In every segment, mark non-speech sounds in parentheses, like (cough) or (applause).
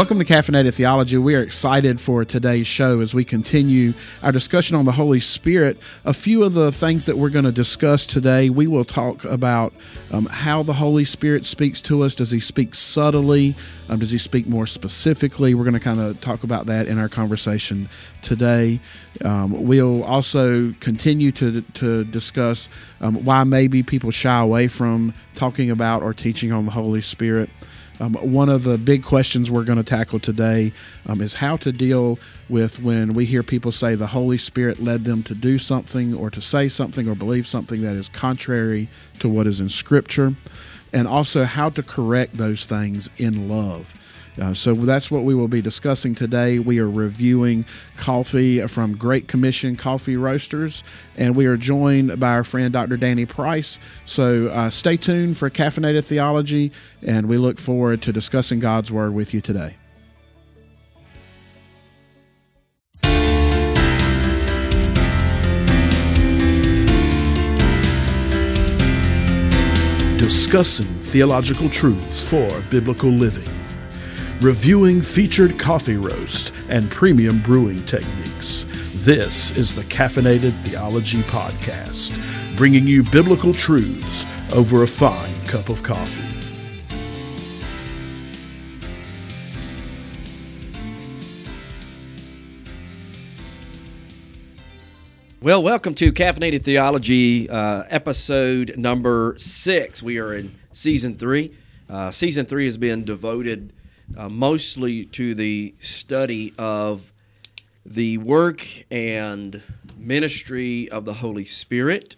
Welcome to Caffeinated Theology. We are excited for today's show as we continue our discussion on the Holy Spirit. A few of the things that we're going to discuss today, we will talk about um, how the Holy Spirit speaks to us. Does he speak subtly? Um, does he speak more specifically? We're going to kind of talk about that in our conversation today. Um, we'll also continue to, to discuss um, why maybe people shy away from talking about or teaching on the Holy Spirit. Um, one of the big questions we're going to tackle today um, is how to deal with when we hear people say the Holy Spirit led them to do something or to say something or believe something that is contrary to what is in Scripture, and also how to correct those things in love. Uh, so that's what we will be discussing today. We are reviewing coffee from Great Commission Coffee Roasters, and we are joined by our friend Dr. Danny Price. So uh, stay tuned for Caffeinated Theology, and we look forward to discussing God's Word with you today. Discussing theological truths for biblical living reviewing featured coffee roast and premium brewing techniques. This is the Caffeinated Theology Podcast, bringing you biblical truths over a fine cup of coffee. Well, welcome to Caffeinated Theology, uh, episode number six. We are in season three. Uh, season three has been devoted uh, mostly to the study of the work and ministry of the Holy Spirit.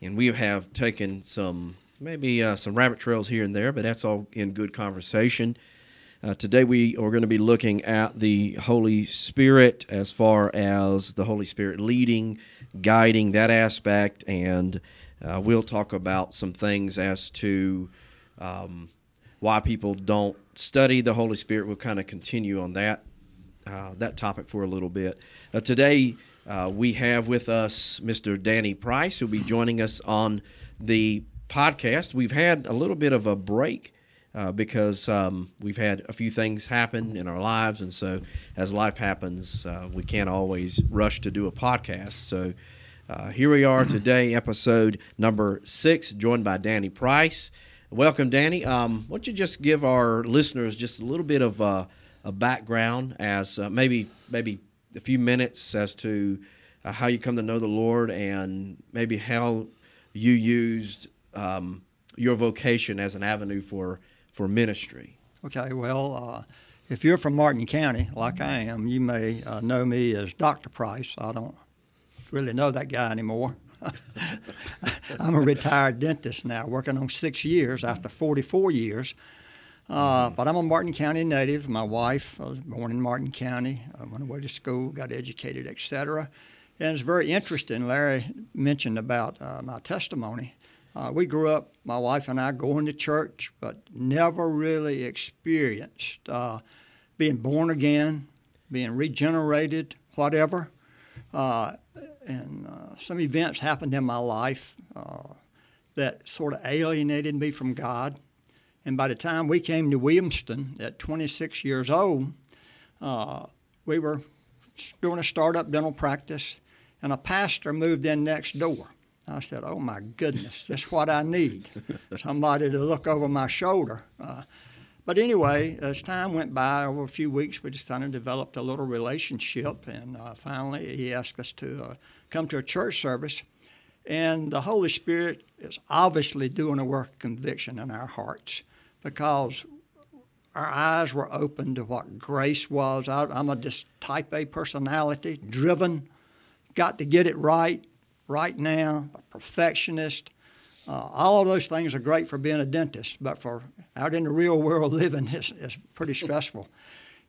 And we have taken some, maybe uh, some rabbit trails here and there, but that's all in good conversation. Uh, today we are going to be looking at the Holy Spirit as far as the Holy Spirit leading, guiding that aspect, and uh, we'll talk about some things as to um, why people don't study the Holy Spirit. We'll kind of continue on that uh, that topic for a little bit. Uh, today uh, we have with us Mr. Danny Price, who'll be joining us on the podcast. We've had a little bit of a break. Uh, because um, we've had a few things happen in our lives, and so as life happens, uh, we can't always rush to do a podcast. So uh, here we are today, episode number six, joined by Danny Price. Welcome, Danny. Um, why don't you just give our listeners just a little bit of uh, a background, as uh, maybe maybe a few minutes as to uh, how you come to know the Lord, and maybe how you used um, your vocation as an avenue for for ministry. Okay. Well, uh, if you're from Martin County, like I am, you may uh, know me as Dr. Price. I don't really know that guy anymore. I'm a retired dentist now, working on six years after 44 years. Uh, but I'm a Martin County native. My wife I was born in Martin County. I went away to school, got educated, etc. And it's very interesting. Larry mentioned about uh, my testimony. Uh, we grew up, my wife and I, going to church, but never really experienced uh, being born again, being regenerated, whatever. Uh, and uh, some events happened in my life uh, that sort of alienated me from God. And by the time we came to Williamston at 26 years old, uh, we were doing a startup dental practice, and a pastor moved in next door. I said, "Oh my goodness, that's what I need. (laughs) Somebody to look over my shoulder." Uh, but anyway, as time went by, over a few weeks, we just kind of developed a little relationship, and uh, finally, he asked us to uh, come to a church service. And the Holy Spirit is obviously doing a work of conviction in our hearts because our eyes were open to what grace was. I, am a just type A personality, driven, got to get it right, right now, a perfectionist. Uh, all of those things are great for being a dentist, but for out in the real world (laughs) living is, is pretty stressful.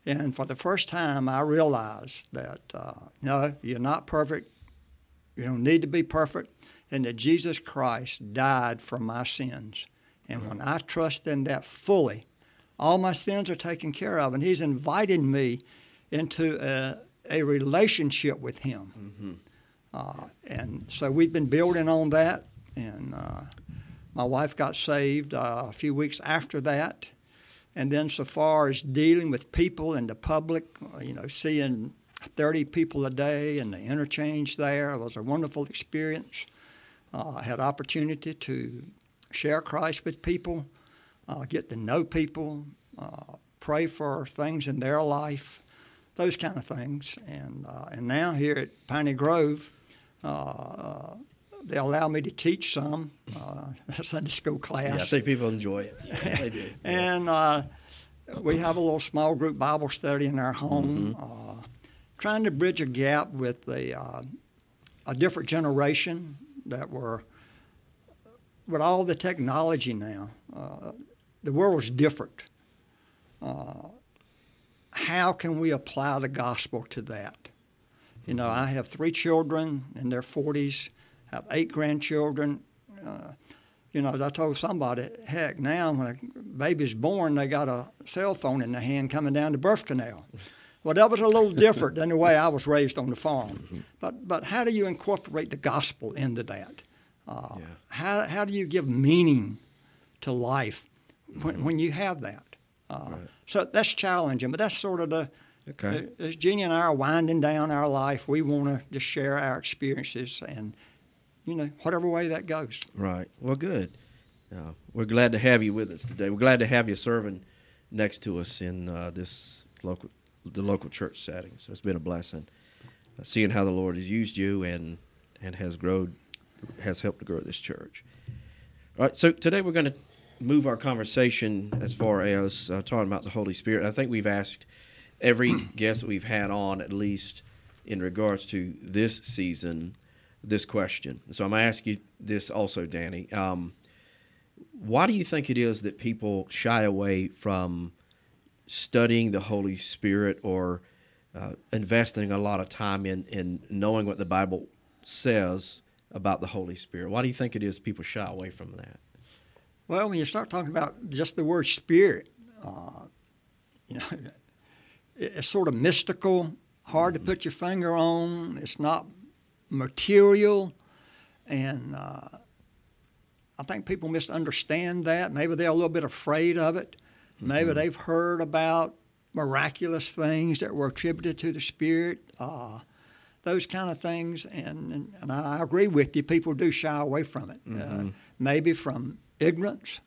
And for the first time, I realized that uh, no, you're not perfect. You don't need to be perfect, and that Jesus Christ died for my sins. And when I trust in that fully, all my sins are taken care of, and He's invited me into a, a relationship with Him. Mm-hmm. Uh, and so we've been building on that and uh, my wife got saved uh, a few weeks after that. And then, so far as dealing with people in the public, uh, you know, seeing 30 people a day and the interchange there it was a wonderful experience. Uh, I had opportunity to share Christ with people, uh, get to know people, uh, pray for things in their life, those kind of things. And uh, and now here at Piney Grove, uh, they allow me to teach some uh, (laughs) Sunday school class. Yeah, I think people enjoy it. Yeah, they do. (laughs) and uh, we have a little small group Bible study in our home, Mm-hmm. Trying to bridge a gap with the, uh, a different generation that were, with all the technology now, uh, the world is different. Uh, how can we apply the gospel to that? You know, I have three children in their 40s, have eight grandchildren. Uh, you know, as I told somebody, heck, now when a baby's born, they got a cell phone in their hand coming down the birth canal. Well, that was a little different than the way I was raised on the farm. But, but how do you incorporate the gospel into that? Uh, Yeah. how, how do you give meaning to life when, when you have that? Uh, So that's challenging, but that's sort of the, Okay. as Jeannie and I are winding down our life, we want to just share our experiences and, you know, whatever way that goes. Right. Well, good. Uh, we're glad to have you with us today. We're glad to have you serving next to us in uh, this local, the local church setting. So it's been a blessing, uh, seeing how the Lord has used you and and has grown, has helped to grow this church. All right. So today we're going to move our conversation as far as uh, talking about the Holy Spirit. I think we've asked every (clears throat) guest that we've had on at least in regards to this season this question. So I'm going to ask you this also, Danny. Um, why do you think it is that people shy away from studying the Holy Spirit or uh, investing a lot of time in, in knowing what the Bible says about the Holy Spirit? Why do you think it is people shy away from that? Well, when you start talking about just the word spirit, uh, you know, it's sort of mystical, hard to put your finger on. It's not material, and uh, I think people misunderstand that. Maybe they're a little bit afraid of it. Maybe they've heard about miraculous things that were attributed to the Spirit. Uh, those kind of things, and, and, and I agree with you. People do shy away from it, uh, maybe from ignorance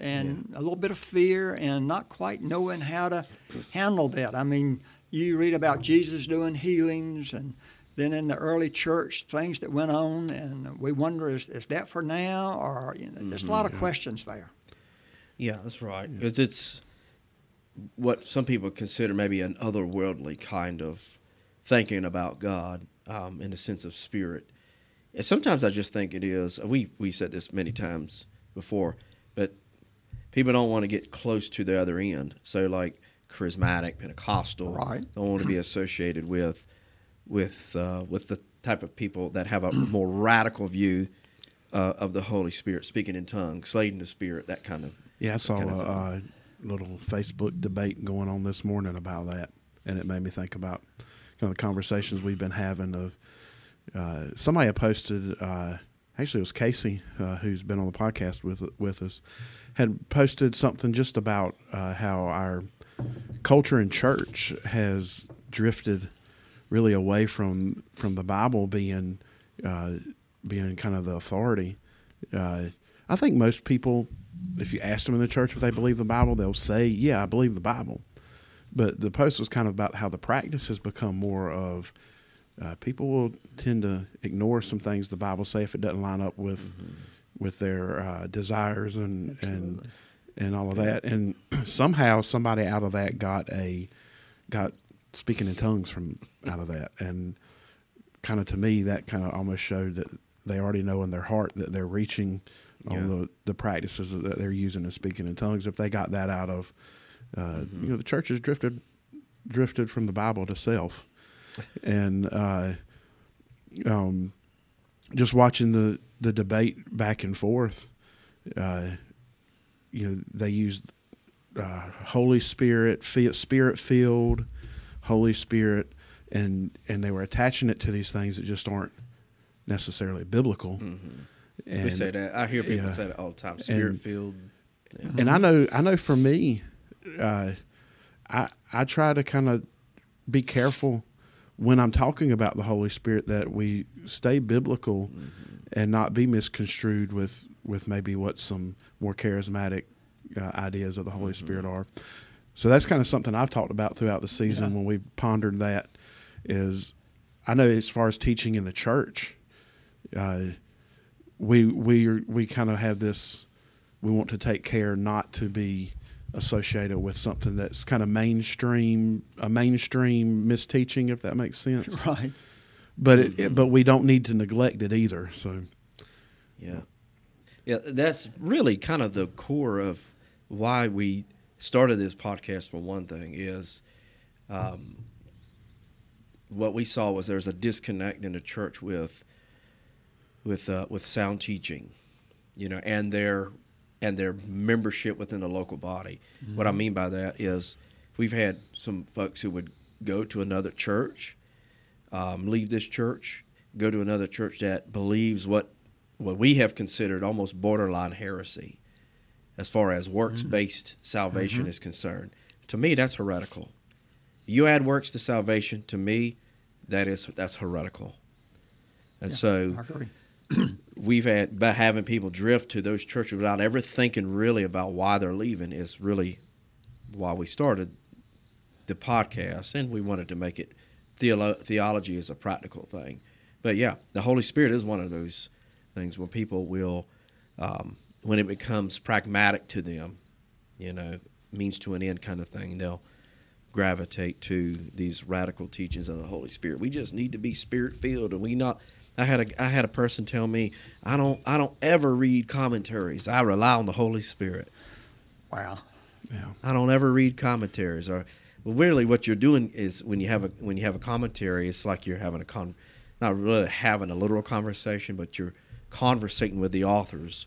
and a little bit of fear and not quite knowing how to handle that. I mean, you read about Jesus doing healings and then in the early church things that went on and we wonder is, is that for now or you know, there's a lot of questions there. Yeah, that's right. Because it's what some people consider maybe an otherworldly kind of thinking about God um, in the sense of spirit. And sometimes I just think it is. We we said this many times before, but people don't want to get close to the other end. So like charismatic, Pentecostal, Right. don't want to be associated with with uh, with the type of people that have a more radical view uh, of the Holy Spirit, speaking in tongues, slaying the Spirit, that kind of Yeah, I saw kind of a uh, little Facebook debate going on this morning about that, and it made me think about kind of the conversations we've been having. Of uh, somebody had posted, uh, actually it was Casey, uh, who's been on the podcast with with us, had posted something just about uh, how our culture and church has drifted really away from from the Bible being uh, being kind of the authority. Uh, I think most people, if you ask them in the church if they believe the Bible, they'll say, "Yeah, I believe the Bible." But the post was kind of about how the practice has become more of uh, people will tend to ignore some things the Bible say if it doesn't line up with with their uh, desires and and and all of that. And (clears throat) somehow somebody out of that got a got speaking in tongues from out of that, and kind of to me that kind of almost showed that they already know in their heart that they're reaching on Yeah. the the practices that they're using in speaking in tongues. If they got that out of uh, you know the church has drifted drifted from the Bible to self, (laughs) and uh, um, just watching the the debate back and forth, uh, you know they used uh, Holy Spirit, Spirit filled, Holy Spirit, and and they were attaching it to these things that just aren't necessarily biblical. And, we say that. I hear people yeah. say that all the time. Spirit filled. and I know I know for me, uh, I I try to kind of be careful when I'm talking about the Holy Spirit that we stay biblical mm-hmm. and not be misconstrued with with maybe what some more charismatic uh, ideas of the Holy mm-hmm. Spirit are. So that's kind of something I've talked about throughout the season yeah. when we pondered that. Is I know as far as teaching in the church, uh, we we are, we kind of have this. We want to take care not to be associated with something that's kind of mainstream, a mainstream misteaching, if that makes sense. (laughs) Right. But it, it, but we don't need to neglect it either. So. Yeah. Yeah, that's really kind of the core of why we started this podcast. For one thing, is um, what we saw was there's a disconnect in the church with with uh, with sound teaching, you know, and their and their membership within the local body. Mm-hmm. What I mean by that is we've had some folks who would go to another church, um, leave this church, go to another church that believes what what we have considered almost borderline heresy as far as works based mm-hmm. salvation mm-hmm. is concerned. To me, that's heretical. You add works to salvation, to me, that is that's heretical. And yeah, so (clears throat) we've had by having people drift to those churches without ever thinking really about why they're leaving is really why we started the podcast, and we wanted to make it theolo- theology is a practical thing. But yeah, the Holy Spirit is one of those things where people will, um, when it becomes pragmatic to them, you know, means to an end kind of thing, they'll gravitate to these radical teachings of the Holy Spirit. We just need to be spirit filled, and we not I had a I had a person tell me I don't I don't ever read commentaries. I rely on the Holy Spirit. Wow. Yeah. I don't ever read commentaries or well, really what you're doing is when you have a when you have a commentary, it's like you're having a con not really having a literal conversation, but you're conversating with the authors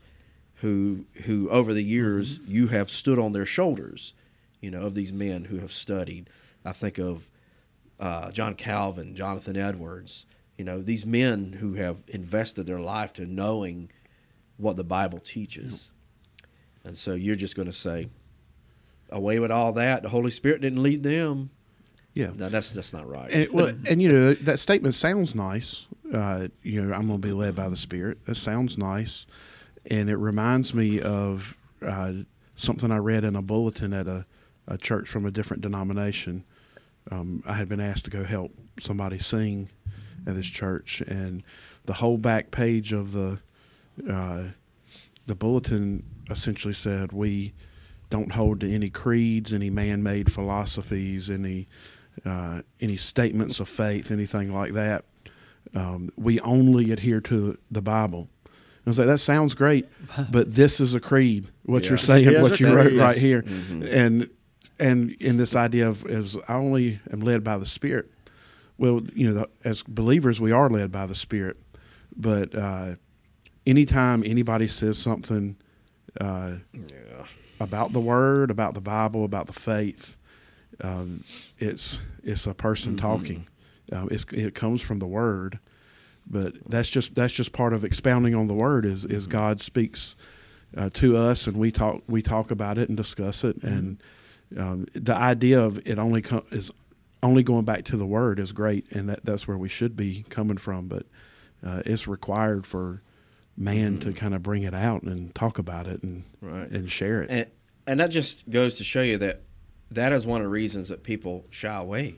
who who over the years mm-hmm. you have stood on their shoulders, you know, of these men who have studied. I think of uh, John Calvin, Jonathan Edwards, you know, these men who have invested their life to knowing what the Bible teaches. And so you're just going to say, away with all that. The Holy Spirit didn't lead them. Yeah, no, that's that's not right. And, well, and you know that statement sounds nice. Uh, you know, I'm going to be led by the Spirit. It sounds nice, and it reminds me of uh, something I read in a bulletin at a, a church from a different denomination. Um, I had been asked to go help somebody sing at this church, and the whole back page of the uh, the bulletin essentially said we don't hold to any creeds, any man-made philosophies, any uh, any statements of faith, anything like that. Um, we only adhere to the Bible. And I was like, that sounds great, (laughs) but this is a creed. What yeah. you're saying, what you wrote right here, mm-hmm. and and in this idea of is I only am led by the Spirit well, you know, as believers, we are led by the Spirit. But uh, anytime anybody says something uh, yeah. about the Word, about the Bible, about the faith, um, it's it's a person mm-hmm. talking. Um, it comes from the Word, but that's just that's just part of expounding on the Word. Is is mm-hmm. God speaks uh, to us, and we talk we talk about it and discuss it, mm-hmm. and um, the idea of it only com- is only going back to the word is great, and that, that's where we should be coming from. But uh, it's required for man mm-hmm. to kind of bring it out and talk about it and right. and share it. And, and that just goes to show you that that is one of the reasons that people shy away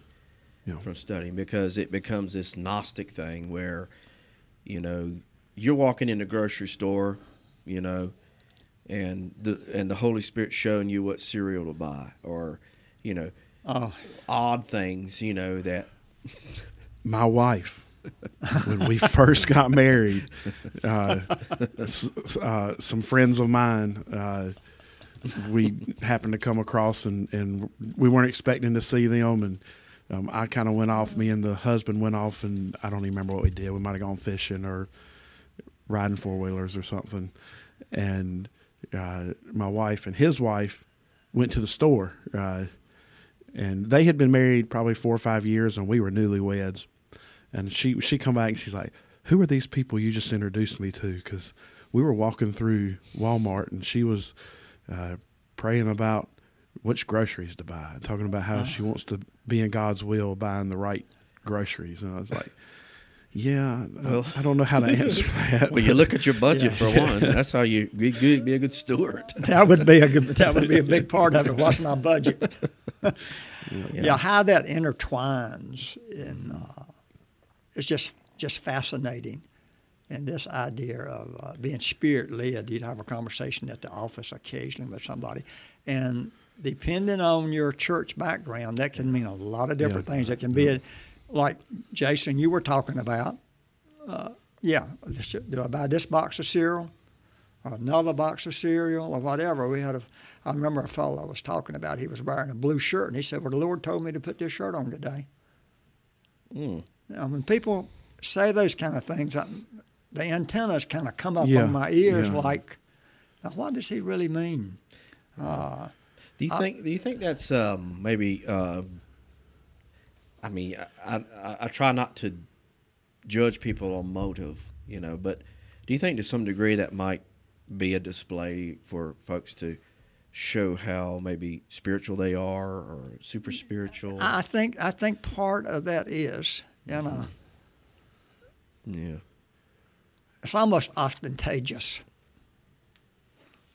yeah. from studying because it becomes this gnostic thing where you know you're walking in the grocery store, you know, and the and the Holy Spirit showing you what cereal to buy or you know oh. odd things, you know, that. My wife, when we first got married, uh, uh, some friends of mine, uh, we happened to come across and, and we weren't expecting to see them. And um, I kind of went off, me and the husband went off, and I don't even remember what we did. We might have gone fishing or riding four wheelers or something. And uh, my wife and his wife went to the store uh, and they had been married probably four or five years, and we were newlyweds. And she she come back and she's like, "Who are these people you just introduced me to?" Because we were walking through Walmart, and she was uh, praying about which groceries to buy, talking about how she wants to be in God's will, buying the right groceries, and I was like, "Yeah, Well- I, I don't know how to (laughs) answer that." Well, you look at your budget Yeah. for one. That's how you be good, be a good steward. (laughs) That would be a good, that would be a big part of it. What's my budget? (laughs) yeah. how that intertwines and uh, it's just just fascinating. And this idea of uh, being spirit led, you'd have a conversation at the office occasionally with somebody, and depending on your church background, that can mean a lot of different things. It can be like Jason, you were talking about. Uh, yeah, do I buy this box of cereal? or another box of cereal or whatever. We had a, I remember a fellow I was talking about. He was wearing a blue shirt, and he said, "Well, the Lord told me to put this shirt on today." Mm. Now, when people say those kind of things, I, the antennas kind of come up Yeah, on my ears, yeah. like, now what does he really mean? Uh, Do you think? Do you think that's um, maybe? Uh, I mean, I, I I try not to judge people on motive, you know, but do you think to some degree that might be a display for folks to show how maybe spiritual they are or super spiritual? I think I think part of that is, you know, yeah. it's almost ostentatious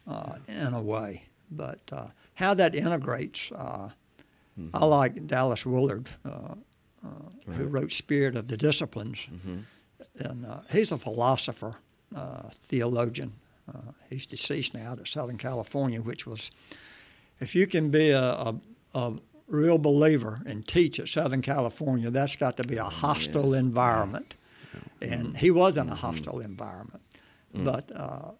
uh, in a way. But uh, how that integrates, uh, I like Dallas Willard, uh, uh, who wrote Spirit of the Disciplines. And uh, he's a philosopher, uh, theologian. Uh, he's deceased now out of Southern California, which was, if you can be a, a, a real believer and teach at Southern California, that's got to be a hostile environment. And he was in a hostile environment. But uh,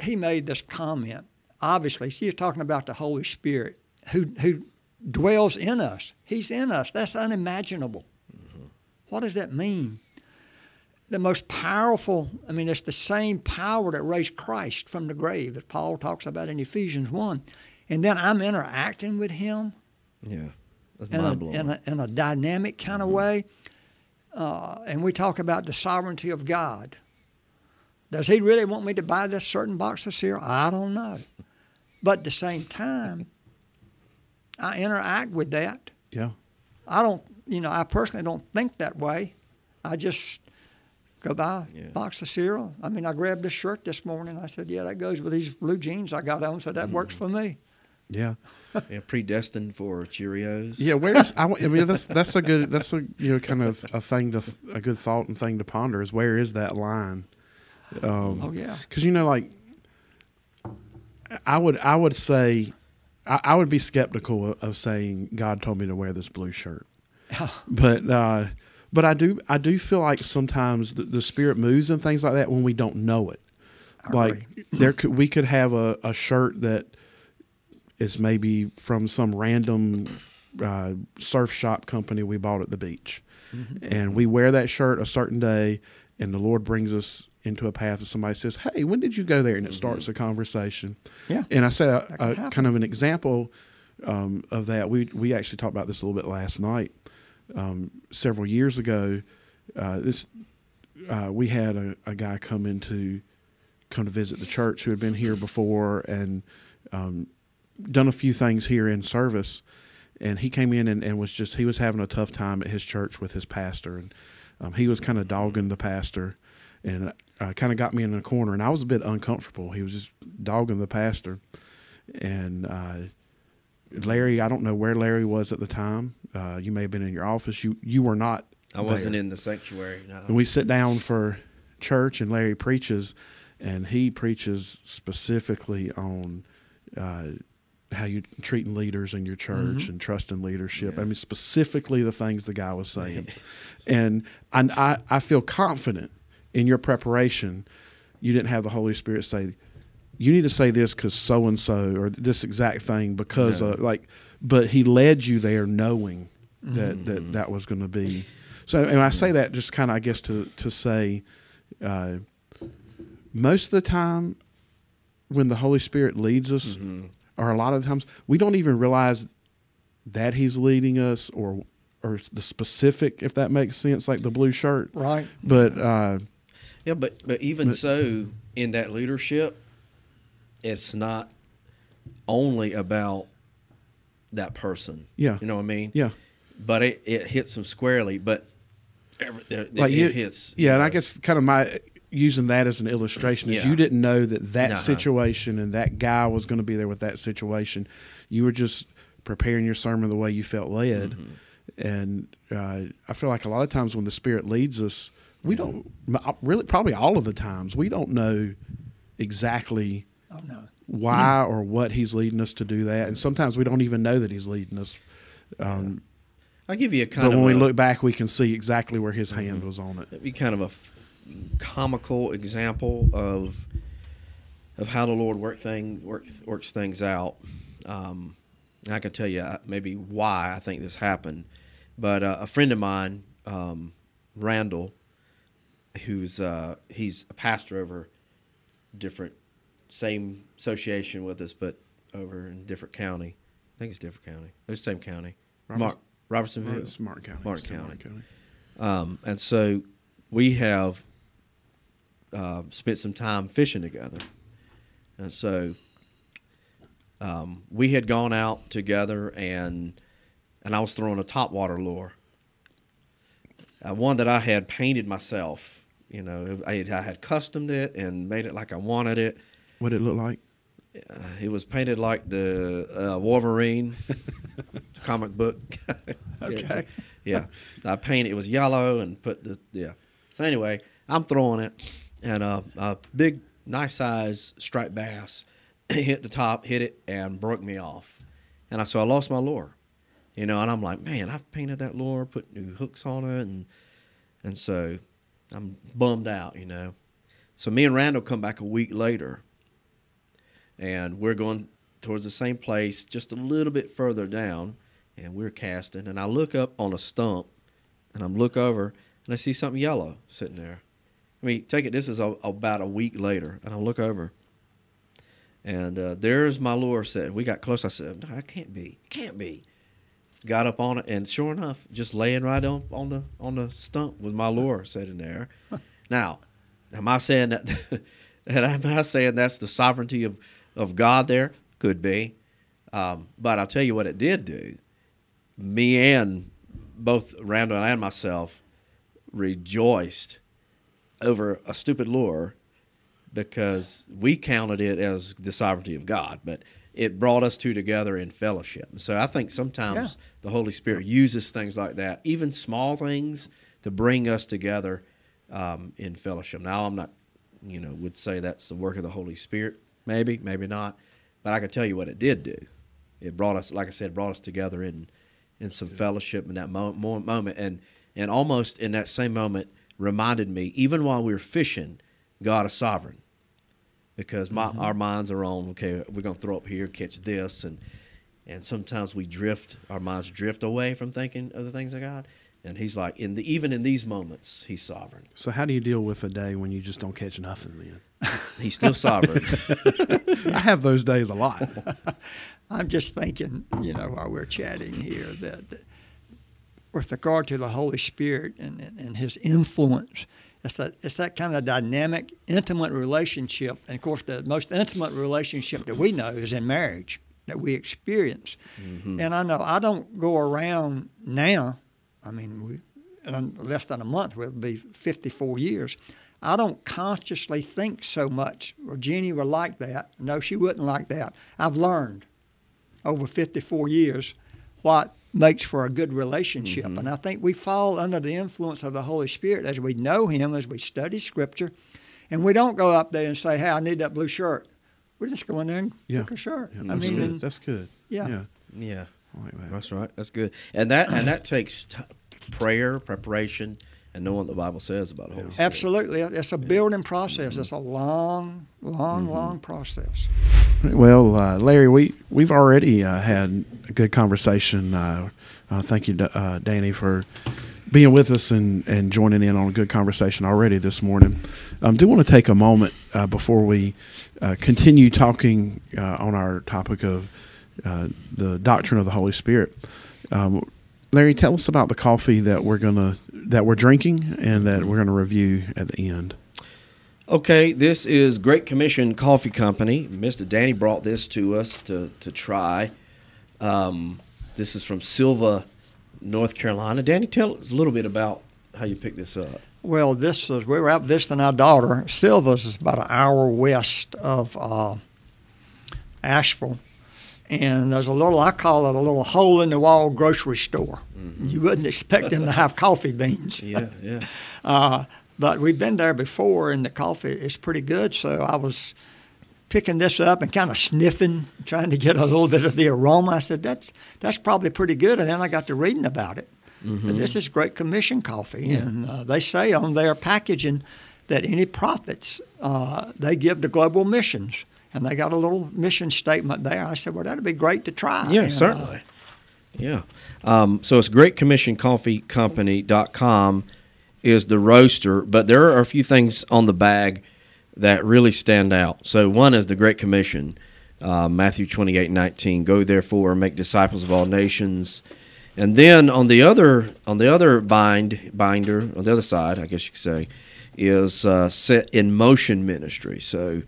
he made this comment. Obviously, you're talking about the Holy Spirit who, who dwells in us. He's in us. That's unimaginable. What does that mean? The most powerful, I mean, it's the same power that raised Christ from the grave that Paul talks about in Ephesians 1. And then I'm interacting with him Yeah. That's in a, in a, in a dynamic kind of way. Uh, and we talk about the sovereignty of God. Does he really want me to buy this certain box of cereal? I don't know. But at the same time, I interact with that. yeah, I don't, you know, I personally don't think that way. I just go buy Yeah. a box of cereal. I mean, I grabbed this shirt this morning. I said, yeah, that goes with these blue jeans I got on, so that works Mm-hmm. for me. yeah, (laughs) yeah, predestined for Cheerios. yeah. Where's I, I mean that's that's a good that's a you know kind of a thing to a good thought and thing to ponder is where is that line? Um, Oh, yeah. because you know like I would I would say I, I would be skeptical of, of saying God told me to wear this blue shirt, (laughs) but uh, but I do I do feel like sometimes the, the spirit moves and things like that when we don't know it. I like there could we could have a, a shirt that is maybe from some random uh, surf shop company we bought at the beach, and we wear that shirt a certain day, and the Lord brings us into a path, and somebody says, "Hey, when did you go there?" and it starts a conversation. Yeah. and I say a, a kind of an example um, of that. We we actually talked about this a little bit last night. Um, several years ago, uh, this uh, we had a, a guy come into come to visit the church who had been here before and um, done a few things here in service. And he came in and, and was just he was having a tough time at his church with his pastor, and um, he was kind of dogging the pastor, and uh, kind of got me in a corner, and I was a bit uncomfortable. He was just dogging the pastor, and uh, Larry, I don't know where Larry was at the time. Uh, you may have been in your office. You you were not. I wasn't there. in the sanctuary. No. And we sit down for church, and Larry preaches, and he preaches specifically on uh, how you treating leaders in your church mm-hmm. and trusting leadership. I mean, specifically the things the guy was saying, and and I I feel confident in your preparation. You didn't have the Holy Spirit say. You need to say this because so and so, or this exact thing because No. of like, but he led you there knowing that mm-hmm. that that was going to be. So, and I say that just kind of, I guess, to to say, uh, most of the time, when the Holy Spirit leads us, mm-hmm. Or a lot of the times, we don't even realize that He's leading us, or or the specific, if that makes sense, like the blue shirt. Right. But uh, Yeah, but but even so, in that leadership, it's not only about that person. Yeah. You know what I mean? Yeah. But it, it hits them squarely, but every, it, Like it you, hits. Yeah, you and I guess kind of my using that as an illustration is Yeah. you didn't know that that Uh-huh. situation and that guy was going to be there with that situation. You were just preparing your sermon the way you felt led, Mm-hmm. and uh, I feel like a lot of times when the Spirit leads us, we don't really probably all of the times we don't know exactly Oh no. why or what He's leading us to do that, and sometimes we don't even know that He's leading us. Um, I'll give you a kind but of when we look back, we can see exactly where His Mm-hmm. hand was on it. It'd be kind of a f- comical example of of how the Lord work thing work, works things out. Um, I can tell you uh, maybe why I think this happened, but uh, a friend of mine, um, Randall, who's uh, he's a pastor over different same association with us, but over in different county. I think it's different county. It's the same county. Roberts- Mark, Robersonville. Martin County. Martin County. Martin County. Um, and so we have uh, spent some time fishing together. And so um, we had gone out together, and and I was throwing a topwater lure, uh, one that I had painted myself. You know, I had, I had customed it and made it like I wanted it. What did it look like? Uh, it was painted like the uh, Wolverine (laughs) comic book. (laughs) Okay. yeah, I painted. It was yellow and put the yeah. So anyway, I'm throwing it, and uh, a big, nice size striped bass (clears throat) hit the top, hit it, and broke me off. And I so I lost my lure, you know. And I'm like, man, I've painted that lure, put new hooks on it, and and so I'm bummed out, you know. So me and Randall come back a week later, and we're going towards the same place, just a little bit further down, and we're casting. And I look up on a stump, and I'm look over, and I see something yellow sitting there. I mean, take it. This is a, about a week later, and I look over, and uh, there's my lure set. We got close. I said, "No, it can't be. Can't be." Got up on it, and sure enough, just laying right on on the on the stump with my lure sitting there. (laughs) now, am I saying that? (laughs) and am I saying that's the sovereignty of of God? There could be, um, but I'll tell you what it did do. Me and both Randall and myself rejoiced over a stupid lure because we counted it as the sovereignty of God, but it brought us two together in fellowship. So I think sometimes Yeah. the Holy Spirit uses things like that, even small things, to bring us together um, in fellowship. Now, I'm not, you know, would say that's the work of the Holy Spirit. Maybe, maybe not. But I can tell you what it did do. It brought us, like I said, brought us together in in some fellowship in that mo- mo- moment, and and almost in that same moment reminded me, even while we were fishing, God is sovereign, because my mm-hmm. our minds are on. Okay, we're gonna throw up here, catch this, and and sometimes we drift. Our minds drift away from thinking of the things of God. And He's like, in the even in these moments, He's sovereign. So how do you deal with a day when you just don't catch nothing? Then (laughs) He's still sovereign. (laughs) I have those days a lot. (laughs) I'm just thinking, mm-hmm. you know, while we're chatting here, that, that with regard to the Holy Spirit and, and, His influence, it's that it's that kind of dynamic, intimate relationship. And of course, the most intimate relationship that we know is in marriage that we experience. Mm-hmm. And I know I don't go around now. I mean, we in less than a month we'll be 54 years. I don't consciously think so much. Virginia would like that. No, she wouldn't like that. I've learned over 54 years what makes for a good relationship. Mm-hmm. And I think we fall under the influence of the Holy Spirit as we know Him, as we study Scripture. And we don't go up there and say, hey, I need that blue shirt. We just go in there and Yeah. pick a shirt. Yeah, I that's mean, good. and- that's good. yeah. yeah, yeah. Like that. That's right. That's good. And that and that takes t- prayer, preparation, and know what the Bible says about the Holy Spirit. Absolutely. It's a building process. It's a long, long, long process. Well, uh, Larry, we we've already uh, had a good conversation. Uh, uh, thank you, D- uh, Danny, for being with us and, and joining in on a good conversation already this morning. Um, do want to take a moment uh, before we uh, continue talking uh, on our topic of uh, the doctrine of the Holy Spirit. Um, Larry, tell us about the coffee that we're gonna that we're drinking and that we're gonna review at the end. Okay, this is Great Commission Coffee Company. Mr. Danny brought this to us to, to try. Um, this is from Sylva, North Carolina. Danny, tell us a little bit about how you picked this up. Well, this was we were out visiting our daughter. Sylva's is about an hour west of uh, Asheville, and there's a little I call it a little hole in the wall grocery store. Mm-hmm. You wouldn't expect them to have coffee beans. (laughs) Yeah, yeah. (laughs) uh, but we've been there before, and the coffee is pretty good. So I was picking this up and kind of sniffing, trying to get a little bit of the aroma. I said, "That's that's probably pretty good." And then I got to reading about it. Mm-hmm. And this is Great Commission coffee, yeah. and uh, they say on their packaging that any profits uh, they give to global missions, and they got a little mission statement there. I said, "Well, that'd be great to try." Yeah, and, certainly. Uh, yeah. Um, so it's greatcommissioncoffeecompany.com is the roaster, but there are a few things on the bag that really stand out. So one is the Great Commission, uh, Matthew 28, 19, go therefore and make disciples of all nations. And then on the other on the other bind binder on the other side, I guess you could say, is uh, set in motion ministry. So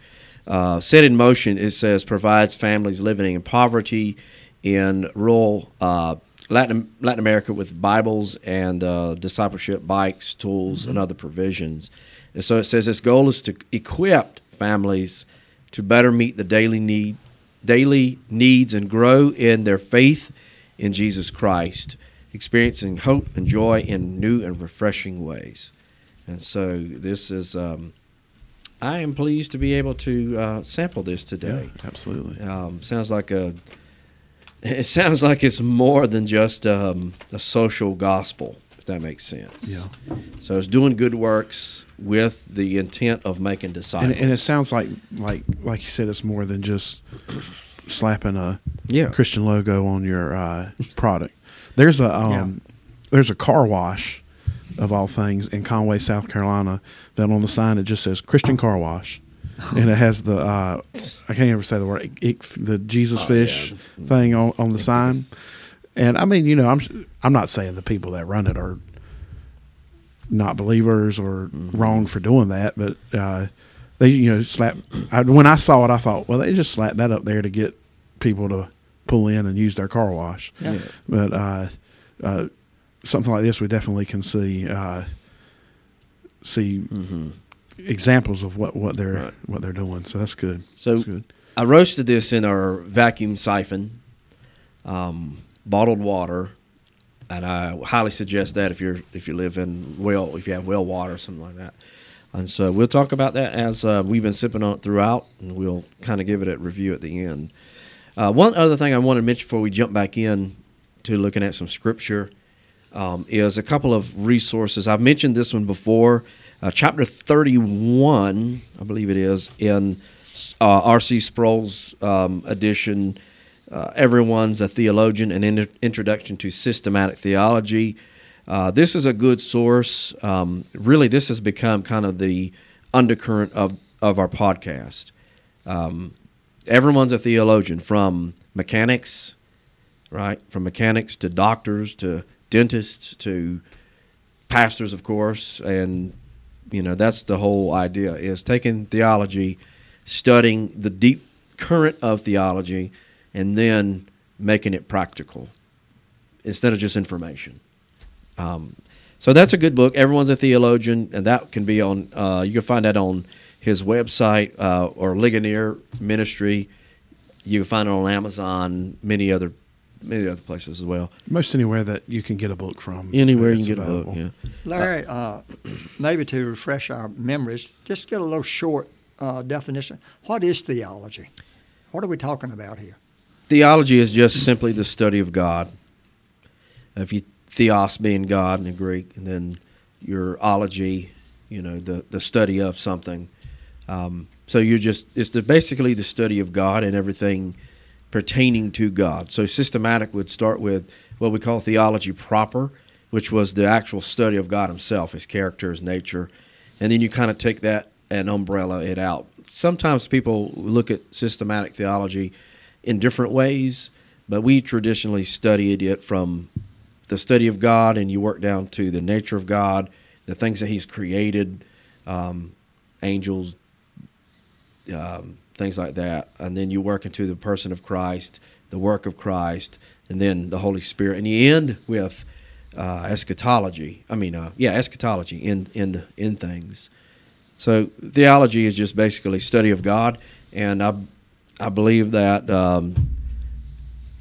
uh, set in motion it says provides families living in poverty in rural uh, Latin Latin America with Bibles and uh, discipleship bikes, tools, mm-hmm. and other provisions. And so it says its goal is to equip families to better meet the daily need, daily needs, and grow in their faith in Jesus Christ, experiencing hope and joy in new and refreshing ways. And so this is. Um, I am pleased to be able to uh, sample this today. Yeah, absolutely. Um, sounds like a (laughs) it sounds like it's more than just um, a social gospel, if that makes sense. Yeah. So it's doing good works with the intent of making disciples. And, and it sounds like, like, like you said, it's more than just slapping a yeah. Christian logo on your uh, product. There's a um, yeah. there's a car wash of all things in Conway, South Carolina. That on the sign it just says Christian Car Wash and it has the uh, I can't ever say the word ik, the Jesus oh, fish yeah. thing on, on the sign. And I mean, you know, I'm I'm not saying the people that run it are not believers or mm-hmm. wrong for doing that, but uh, they you know slap. I, when I saw it, I thought, well, they just slapped that up there to get people to pull in and use their car wash. Yeah. But uh, uh, something like this, we definitely can see uh, see. Mm-hmm examples of what, what they're right. what they're doing. So that's good. So that's good. I roasted this in our vacuum siphon, um, bottled water, and I highly suggest that if you're if you live in well if you have well water or something like that. And so we'll talk about that as uh, we've been sipping on it throughout, and we'll kind of give it a review at the end. Uh, one other thing I want to mention before we jump back in to looking at some scripture um, is a couple of resources. I've mentioned this one before uh, chapter 31, I believe it is, in uh, R.C. Sproul's um, edition, uh, Everyone's a Theologian, an in- Introduction to Systematic Theology. Uh, this is a good source. Um, really, this has become kind of the undercurrent of, of our podcast. Um, everyone's a theologian, from mechanics, right? From mechanics to doctors to dentists to pastors, of course, and you know, that's the whole idea is taking theology, studying the deep current of theology, and then making it practical instead of just information. Um, so that's a good book. Everyone's a theologian, and that can be on. Uh, you can find that on his website uh, or Ligonier Ministry. You can find it on Amazon, many other many other places as well. Most anywhere that you can get a book from. Anywhere you can get available. a book. Yeah. Larry, uh, maybe to refresh our memories, just get a little short uh, definition. What is theology? What are we talking about here? Theology is just simply the study of God. If you theos being God in the Greek, and then your ology, you know, the the study of something. Um, so you're just it's the, basically the study of God and everything pertaining to God. So systematic would start with what we call theology proper, which was the actual study of God Himself, His character, His nature, and then you kind of take that and umbrella it out. Sometimes people look at systematic theology in different ways, but we traditionally studied it from the study of God, and you work down to the nature of God, the things that He's created, um, angels, um, things like that, and then you work into the person of Christ, the work of Christ, and then the Holy Spirit, and you end with uh, eschatology. I mean, uh, yeah, eschatology in in in things. So theology is just basically study of God, and I I believe that um,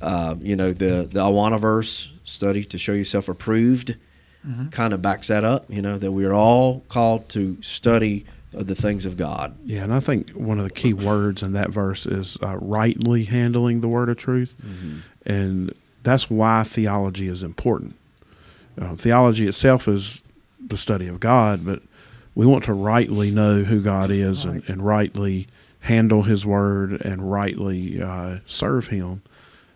uh, you know the the Awana verse study to show yourself approved kind of backs that up. You know that we are all called to study of the things of God. Yeah, and I think one of the key words in that verse is uh, rightly handling the word of truth, and that's why theology is important. Uh, theology itself is the study of God, but we want to rightly know who God is and, and rightly handle His word and rightly uh, serve Him.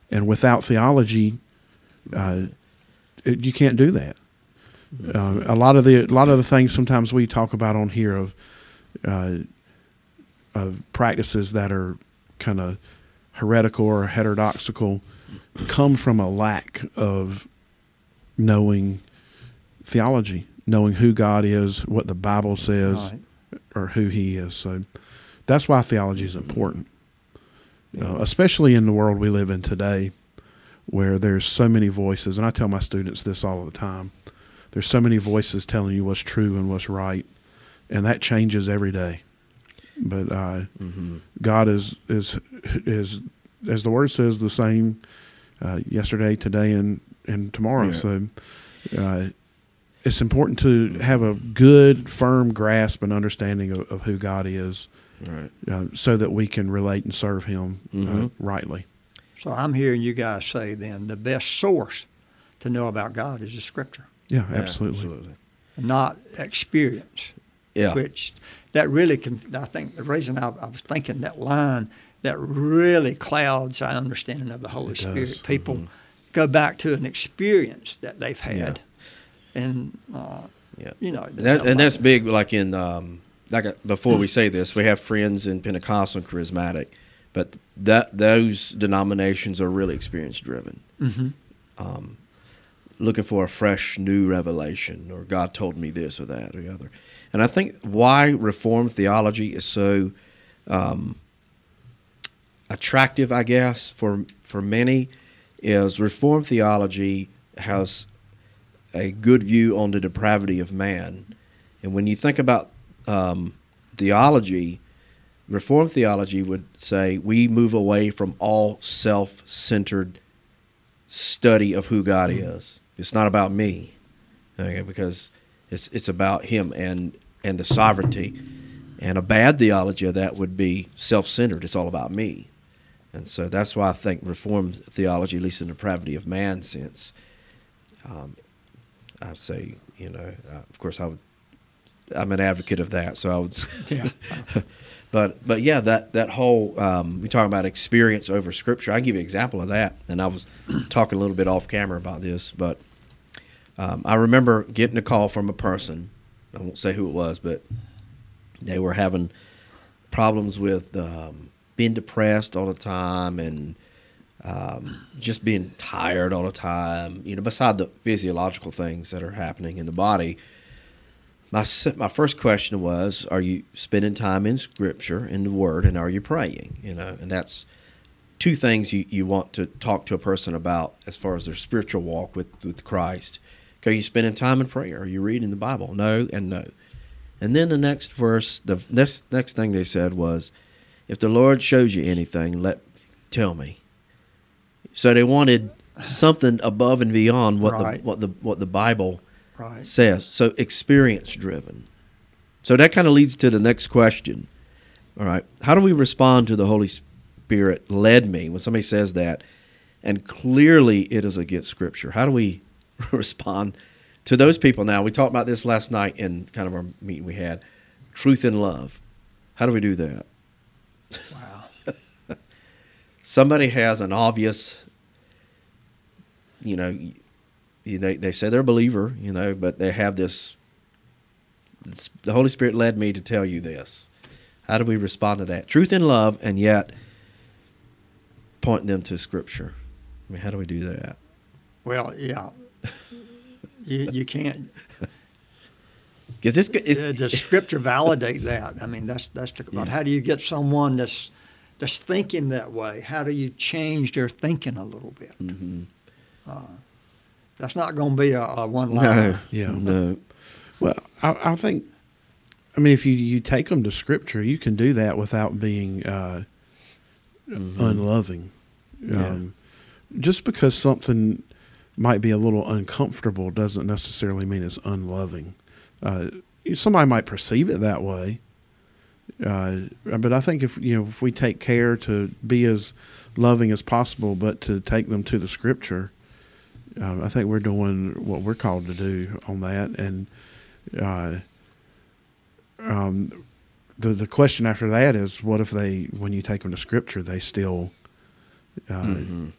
And without theology, uh, it, you can't do that. Uh, a lot of the a lot of the things sometimes we talk about on here of uh, of practices that are kind of heretical or heterodoxical come from a lack of knowing theology, knowing who God is, what the Bible says, Right. or who He is. So that's why theology is important, uh, especially in the world we live in today, where there's so many voices. And I tell my students this all the time: there's so many voices telling you what's true and what's right, and that changes every day. But uh, God is is is as the word says the same uh, yesterday, today, and and tomorrow. Yeah. So uh, it's important to have a good, firm grasp and understanding of, of who God is, Right. uh, so that we can relate and serve Him uh, Mhm. rightly. So I'm hearing you guys say then the best source to know about God is the Scripture, Yeah, absolutely. not experience. Yeah. Which that really can. I think the reason I, I was thinking that line that really clouds our understanding of the Holy It Spirit. does. People go back to an experience that they've had, and uh, Yeah. you know, And, that, and that's big. Like in um, like uh, before we say this, we have friends in Pentecostal and Charismatic, but that those denominations are really experience driven. Mhm. Um, looking for a fresh, new revelation, or God told me this or that or the other. And I think why Reformed theology is so um, attractive, I guess, for for many, is Reformed theology has a good view on the depravity of man. And when you think about um, theology, Reformed theology would say we move away from all self centered study of who God is. It's not about me, okay, because it's it's about Him and and the sovereignty. And a bad theology of that would be self centered. It's all about me. And so that's why I think Reformed theology, at least in the depravity of man sense, um, I say, you know, uh, of course, I would, I'm an advocate of that. So I would, Yeah. (laughs) but but yeah, that that whole um, we talk about experience over Scripture. I give you an example of that, and I was talking a little bit off camera about this, but um, I remember getting a call from a person. I won't say who it was, but they were having problems with um, being depressed all the time and um, just being tired all the time. You know, beside the physiological things that are happening in the body. My my first question was, are you spending time in Scripture, in the Word, and are you praying? You know, and that's two things you, you want to talk to a person about as far as their spiritual walk with, with Christ. Are you spending time in prayer? Are you reading the Bible? No and no. And then the next verse, the next next thing they said was, if the Lord shows you anything, let tell me. So they wanted something above and beyond what Right. the what the what the Bible right. says. So experience driven. So that kind of leads to the next question. All right. How do we respond to the Holy Spirit led me when somebody says that and clearly it is against scripture? How do we (laughs) respond to those people now? We talked about this last night in kind of our meeting we had. Truth and love. How do we do that? Wow. (laughs) somebody has an obvious, you know, you- they they say they're a believer, you know, but they have this. this the Holy Spirit led me to tell you this. How do we respond to that? Truth and love, and yet point them to Scripture. I mean, how do we do that? Well, yeah. You, you can't. Because this it's, Uh, Does Scripture validate that? I mean, that's that's the, Yeah. how do you get someone that's that's thinking that way? How do you change their thinking a little bit? Mhm. That's not going to be a, a one no, line. Yeah. no, Well, I, I think, I mean, if you, you take them to Scripture, you can do that without being uh, unloving. Yeah. Um, Just because something might be a little uncomfortable doesn't necessarily mean it's unloving. Uh, somebody might perceive it that way. Uh, but I think if you know if we take care to be as loving as possible, but to take them to the Scripture, um, I think we're doing what we're called to do on that. And uh, um, the the question after that is, what if they, when you take them to Scripture, they still uh, Mhm.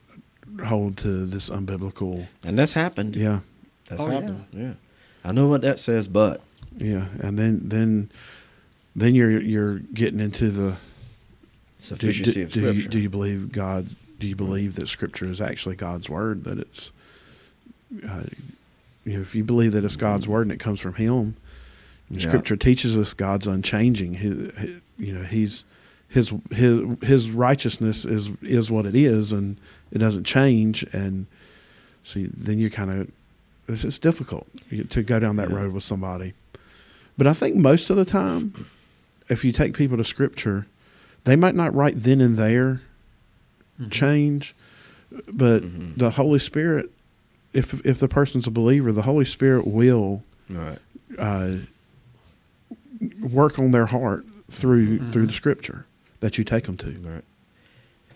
Hold to this unbiblical? and that's happened. Yeah, that's Oh, happened. Yeah. I know what that says, but yeah. And then then then you're you're getting into the do, sufficiency do, of do you, scripture. do you believe God? Do you believe that Scripture is actually God's word? That it's uh, you know, if you believe that it's God's word and it comes from Him, Yeah. Scripture teaches us God's unchanging. His, his- you know, He's His His His righteousness is is what it is, and it doesn't change. And see, then you kind of it's, it's difficult to go down that Yeah. road with somebody. But I think most of the time, if you take people to Scripture, they might not right then and there change, but Mhm. the Holy Spirit, if if the person's a believer, the Holy Spirit will right. uh, work on their heart through through the Scripture that you take them to. Right.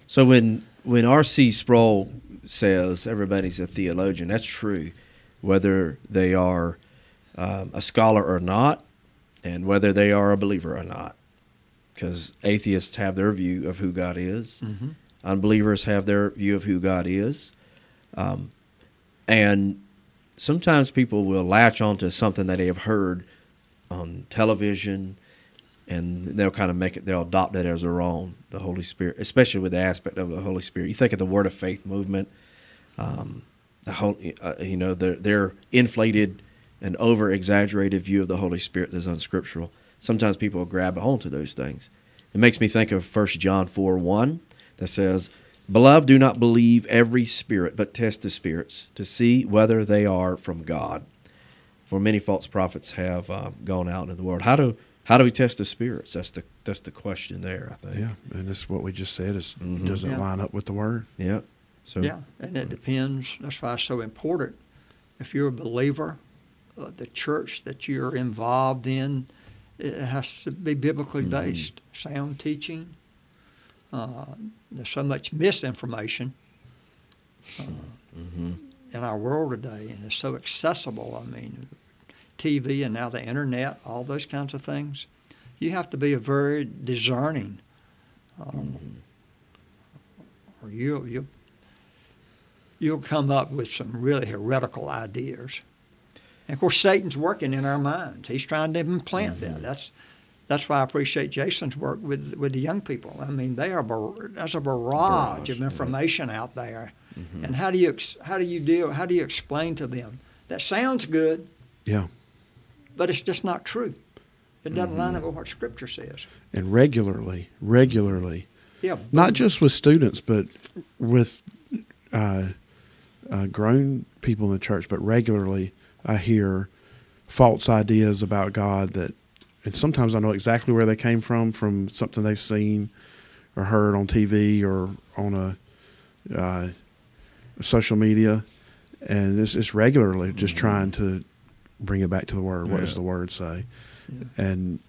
So when when R.C. Sproul says everybody's a theologian, that's true, whether they are um, a scholar or not, and whether they are a believer or not, because atheists have their view of who God is, Mhm. unbelievers have their view of who God is, um, and sometimes people will latch onto something that they have heard on television and they'll kind of make it they'll adopt it as their own the holy spirit especially with the aspect of the holy spirit. You think of the word of faith movement um, the whole uh, you know their their inflated and over exaggerated view of the holy spirit that's unscriptural. Sometimes people grab onto those things. It makes me think of First john 4 1 that says beloved do not believe every spirit but test the spirits to see whether they are from god. For many false prophets have uh, gone out in the world. How do how do we test the spirits? That's the that's the question there. I think. Yeah, and that's what we just said. Is Mhm. does it Yeah. line up with the Word? Yeah. So Yeah, and it depends. That's why it's so important. If you're a believer, uh, the church that you're involved in, it has to be biblically Mhm. based, sound teaching. Uh, there's so much misinformation uh, hmm in our world today, and it's so accessible. I mean, TV and now the internet, all those kinds of things. You have to be a very discerning, um, or you'll you'll you'll come up with some really heretical ideas. And of course, Satan's working in our minds. He's trying to implant that. That's that's why I appreciate Jason's work with with the young people. I mean, they are bar- there's a barrage, Barrage, of yeah. information out there, Mhm. and how do you ex- how do you deal? How do you explain to them that sounds good, Yeah, but it's just not true. It doesn't line up with what Scripture says. and regularly, regularly, Yeah, not just with students, but with uh, uh, grown people in the church, but regularly, I hear false ideas about God that, and sometimes I know exactly where they came from, from something they've seen or heard on TV or on a uh, social media, and it's, it's regularly just trying to bring it back to the Word. What does the Word say? And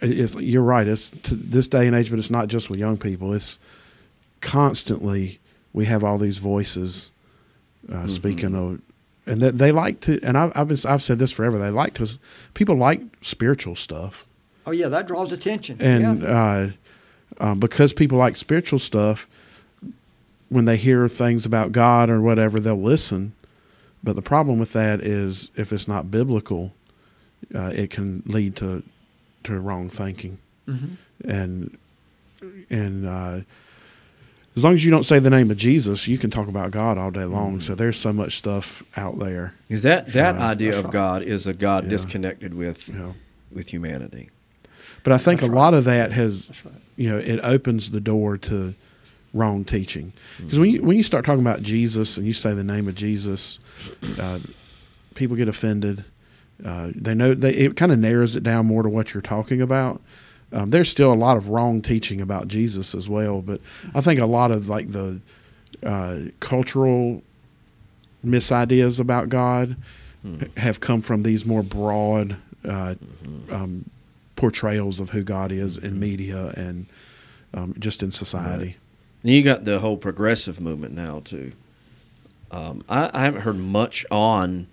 it's, you're right. It's to this day and age, but it's not just with young people. It's constantly we have all these voices uh, speaking of, and that they like to. And I've I've, been, I've said this forever. They like to. People like spiritual stuff, oh yeah, that draws attention. and yeah. uh, um, because people like spiritual stuff, when they hear things about God or whatever, they'll listen. But the problem with that is if it's not biblical, uh, it can lead to to wrong thinking Mhm. and and uh, as long as you don't say the name of Jesus, you can talk about God all day long. So there's so much stuff out there. Is that that Right. idea of God is a God Yeah. disconnected with Yeah. with humanity. But I think That's a right. lot of that has, right. you know, it opens the door to wrong teaching. Because when you when you start talking about Jesus and you say the name of Jesus, uh, people get offended. Uh, they know they it kind of narrows it down more to what you're talking about. Um, there's still a lot of wrong teaching about Jesus as well, but I think a lot of like the uh, cultural misideas about God have come from these more broad uh, um, portrayals of who God is in media and um, just in society. And you got the whole progressive movement now too. Um, I, I haven't heard much on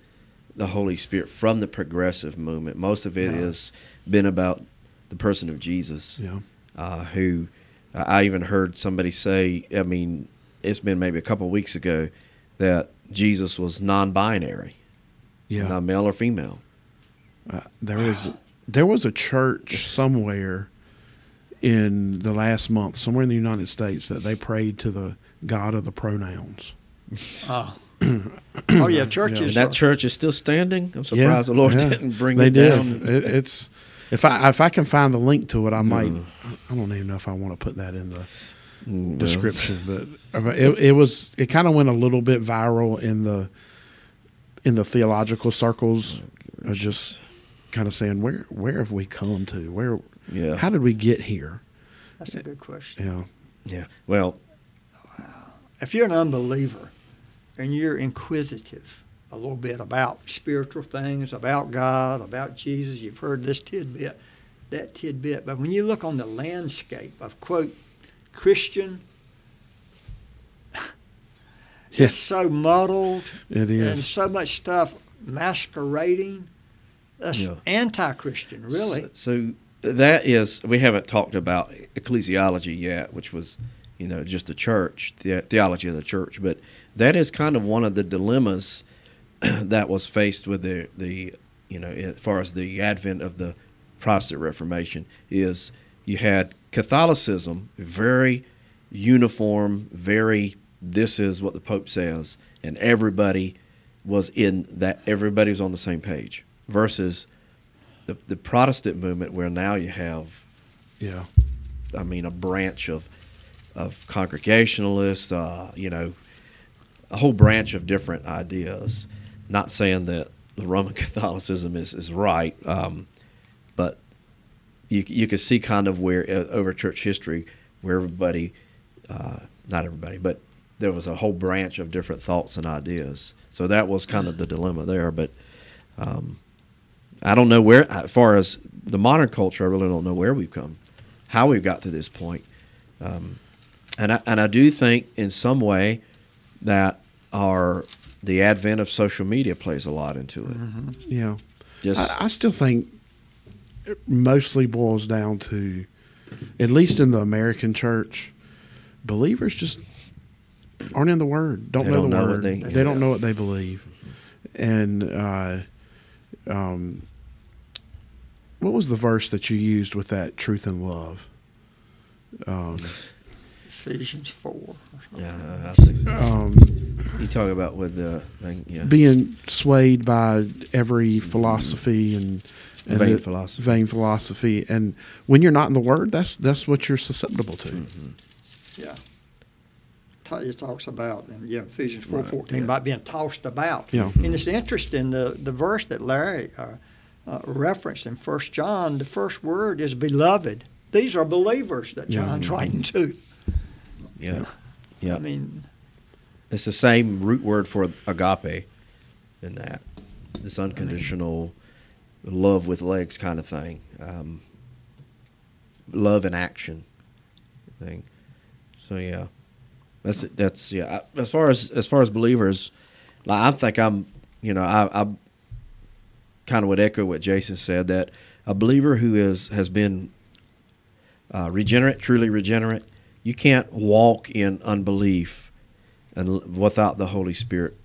the Holy Spirit from the progressive movement. Most of it No. has been about the person of Jesus. Yeah. uh, who uh, I even heard somebody say, I mean, it's been maybe a couple of weeks ago that Jesus was non-binary, Yeah. not male or female. Uh, there was there was a church somewhere in the last month, somewhere in the United States, that they prayed to the God of the pronouns. Uh, (clears throat) oh yeah, churches. And that church is still standing. I'm surprised the Lord yeah. didn't bring they it did. down. It, it's if I if I can find the link to it, I might. Mm. I don't even know if I want to put that in the Mm, well, description, but uh, it, it was it kind of went a little bit viral in the in the theological circles, of just kind of saying where where have we come to where Yeah. how did we get here? That's a good question. Yeah, Yeah. Well, If you're an unbeliever and you're inquisitive a little bit about spiritual things, about God, about Jesus, you've heard this tidbit, that tidbit. But when you look on the landscape of quote Christian, Yeah. it's so muddled It is. and so much stuff masquerading. That's Yeah. anti-Christian, really. So, so that is we haven't talked about ecclesiology yet, which was you know just the church, the theology of the church, but that is kind of one of the dilemmas (clears throat) that was faced with the the you know as far as the advent of the Protestant Reformation is you had Catholicism very uniform, very this is what the Pope says, and everybody was in that everybody was on the same page versus the the Protestant movement where now you have yeah, I mean a branch of of congregationalists uh, you know a whole branch of different ideas. Not saying that the Roman (laughs) Catholicism is is right um, but you you can see kind of where uh, over church history where everybody uh, not everybody but there was a whole branch of different thoughts and ideas. So that was kind of the dilemma there but um, I don't know where, as far as the modern culture, I really don't know where we've come, how we've got to this point. Um, and I, and I do think in some way that our the advent of social media plays a lot into it. yeah. Just I, I still think it mostly boils down to, at least in the American church, believers just aren't in the Word. Don't know don't the know what Word. they- They, don't know what they believe. And uh, um, what was the verse that you used with that truth and love? Um, Ephesians four. yeah, I think so. um, you talk about with the thing, yeah, being swayed by every philosophy and, and Vain philosophy. vain philosophy, and when you're not in the Word, that's that's what you're susceptible to. Mm-hmm. Yeah. Ta- It talks about in yeah, Ephesians four Right, fourteen yeah. about being tossed about. Yeah. And it's interesting the the verse that Larry uh, uh, referenced in First John. The first word is beloved. These are believers that Yeah. John's writing to. yeah, yeah. I mean, It's the same root word for agape in that this unconditional love with legs kind of thing, um, love in action thing. So yeah, that's that's yeah. As far as as far as believers, like, I think I'm you know I I kind of would echo what Jason said that a believer who is has been uh, regenerate, truly regenerate, you can't walk in unbelief and without the Holy Spirit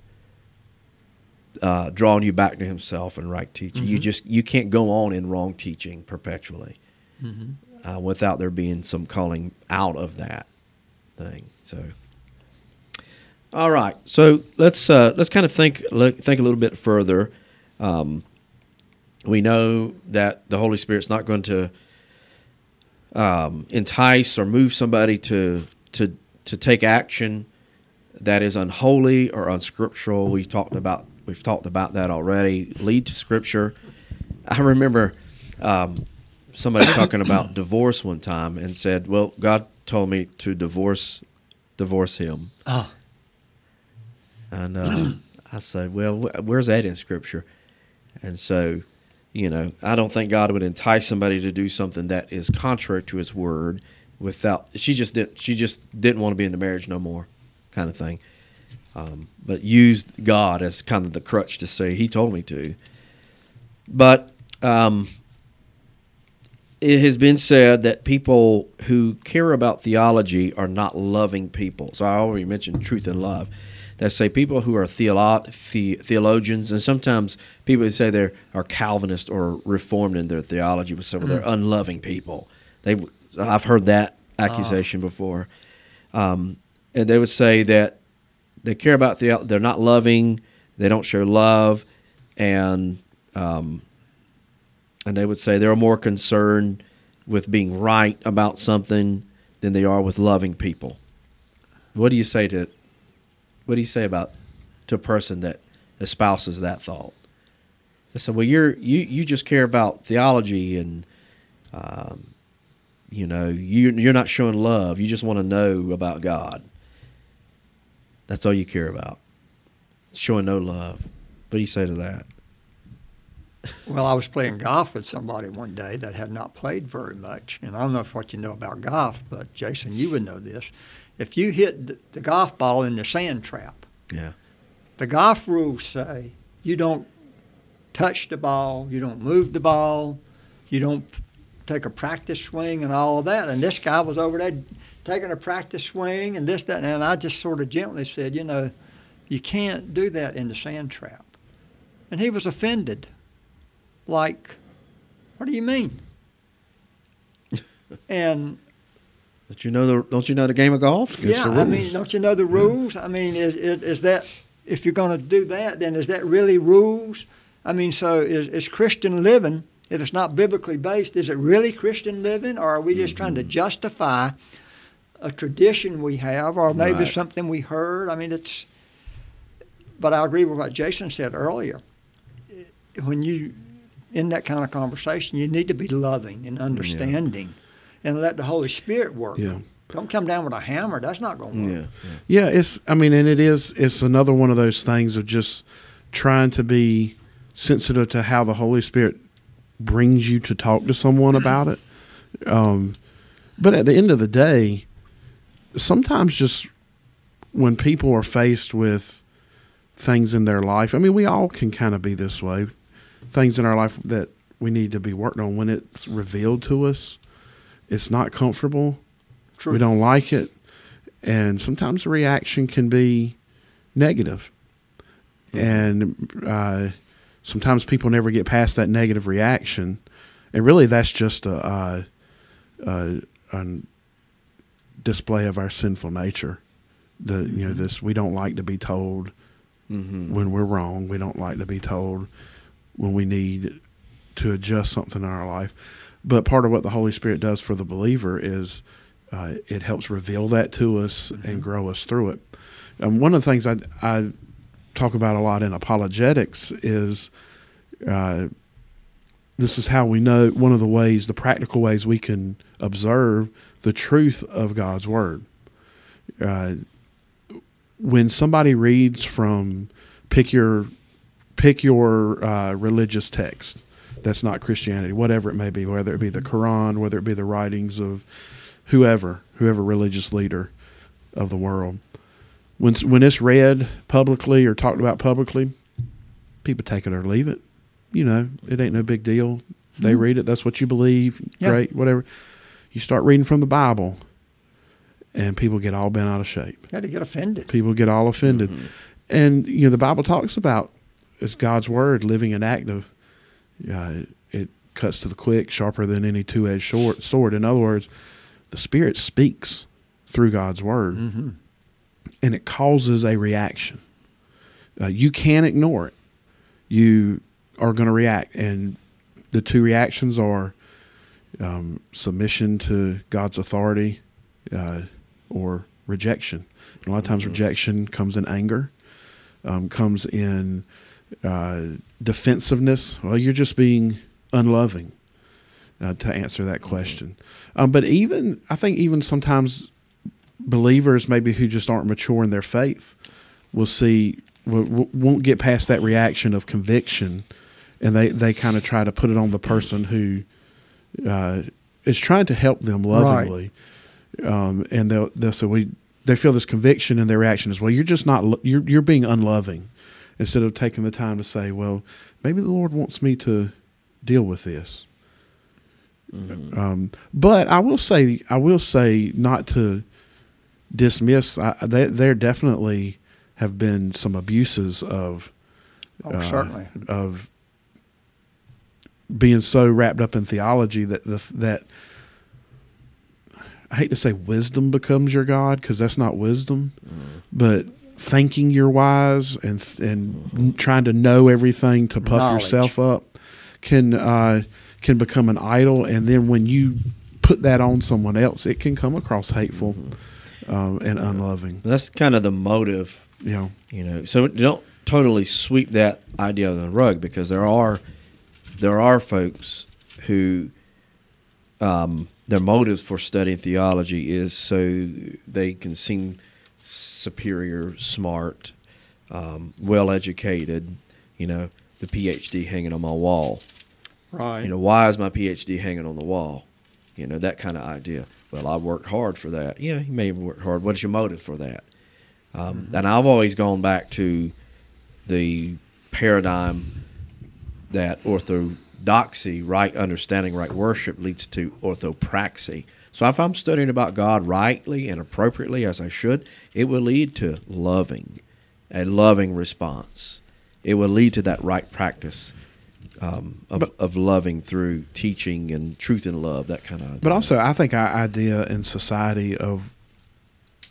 uh, drawing you back to Himself and right teaching. You just you can't go on in wrong teaching perpetually uh, without there being some calling out of that thing. So, all right. So let's uh, let's kind of think look, think a little bit further. Um, we know that the Holy Spirit's not going to um, entice or move somebody to to to take action that is unholy or unscriptural. We've talked about we've talked about that already. Lead to Scripture. I remember um, somebody (coughs) talking about divorce one time and said, "Well, God told me to divorce divorce him." Oh. And uh, I said, "Well, wh- where's that in Scripture?" And so, you know, I don't think God would entice somebody to do something that is contrary to His Word. Without she just didn't she just didn't want to be in the marriage no more, kind of thing. Um, but used God as kind of the crutch to say He told me to. But um, it has been said that people who care about theology are not loving people. So I already mentioned truth and love. That say people who are theolo- the- theologians, and sometimes people who say they are Calvinist or Reformed in their theology, but some of they're unloving people. They, I've heard that accusation before, um, and they would say that they care about the they're not loving, they don't show love, and um, and they would say they're more concerned with being right about something than they are with loving people. What do you say to what do you say about to a person that espouses that thought? They say, "Well, you're you you just care about theology and um, you know you you're not showing love. You just want to know about God. That's all you care about, showing no love." What do you say to that? Well, I was playing golf with somebody one day that had not played very much, and I don't know if what you know about golf, but Jason, you would know this. If you hit the- golf ball in the sand trap, Yeah. the golf rules say you don't touch the ball, you don't move the ball, you don't take a practice swing and all of that. And this guy was over there taking a practice swing and this, that, and I just sort of gently said, you know, you can't do that in the sand trap. And he was offended. Like, what do you mean? (laughs) and Don't you know the Don't you know the game of golf? It's yeah, I mean, don't you know the rules? I mean, is, is, is that if you're going to do that, then is that really rules? I mean, so is, is Christian living, if it's not biblically based, is it really Christian living, or are we just trying Mm-hmm. to justify a tradition we have, or maybe Right. something we heard? I mean, it's. But I agree with what Jason said earlier. When you in that kind of conversation, you need to be loving and understanding, and let the Holy Spirit work. Yeah. Don't come down with a hammer. That's not going to work. yeah. Yeah, it's. I mean, and it is. It's another one of those things of just trying to be sensitive to how the Holy Spirit brings you to talk to someone about it. Um, but at the end of the day, sometimes just when people are faced with things in their life, I mean, we all can kind of be this way. Things in our life that we need to be working on when it's revealed to us, it's not comfortable. True. We don't like it. And sometimes the reaction can be negative. And uh, sometimes people never get past that negative reaction. And really, that's just a, uh, a, a display of our sinful nature. The you know this we don't like to be told Mm-hmm. when we're wrong. We don't like to be told when we need to adjust something in our life. But part of what the Holy Spirit does for the believer is uh, it helps reveal that to us and grow us through it. And one of the things I, I talk about a lot in apologetics is uh, this is how we know one of the ways, the practical ways we can observe the truth of God's Word. Uh, when somebody reads from pick your pick your uh, religious text that's not Christianity, whatever it may be, whether it be the Quran, whether it be the writings of whoever, whoever religious leader of the world. When when it's read publicly or talked about publicly, people take it or leave it. You know, it ain't no big deal. They mm-hmm. read it. That's what you believe. Yeah. Great, whatever. You start reading from the Bible, and people get all bent out of shape You had to get offended. people get all offended. Mm-hmm. And you know the Bible talks about it's God's word, living and active. Uh, it cuts to the quick, sharper than any two-edged short sword. In other words, the Spirit speaks through God's word, Mm-hmm. and it causes a reaction. Uh, you can't ignore it. You are going to react, and the two reactions are um, submission to God's authority uh, or rejection. And a lot of times, rejection comes in anger, um, comes in uh, defensiveness. Well, you're just being unloving. Uh, to answer that question, um, but even I think even sometimes believers maybe who just aren't mature in their faith will see will, won't get past that reaction of conviction, and they they kind of try to put it on the person who uh, is trying to help them lovingly, um, and they'll they'll say we they feel this conviction and their reaction is well you're just not you're you're being unloving, instead of taking the time to say well maybe the Lord wants me to deal with this. Um, but I will say, I will say, not to dismiss. I, they, there definitely have been some abuses of Oh, uh, certainly. of being so wrapped up in theology that the that I hate to say wisdom becomes your god because that's not wisdom, but thinking you're wise and and trying to know everything to puff Knowledge. yourself up can uh, can become an idol, and then when you put that on someone else, it can come across hateful um, and unloving. That's kind of the motive You know, you know so don't totally sweep that idea under the rug because there are there are folks who um, their motives for studying theology is so they can seem superior smart um, well educated you know the phd hanging on my wall. Right. you know why is my phd hanging on the wall? You know that kind of idea. Well i worked hard for that. Yeah you may have worked hard. What's your motive for that? Um, and i've always gone back to the paradigm that orthodoxy right understanding right worship leads to orthopraxy so if i'm studying about god rightly and appropriately as i should it will lead to loving a loving response it will lead to that right practice um, of, of loving through teaching and truth and love, that kind of. But also, I think our idea in society of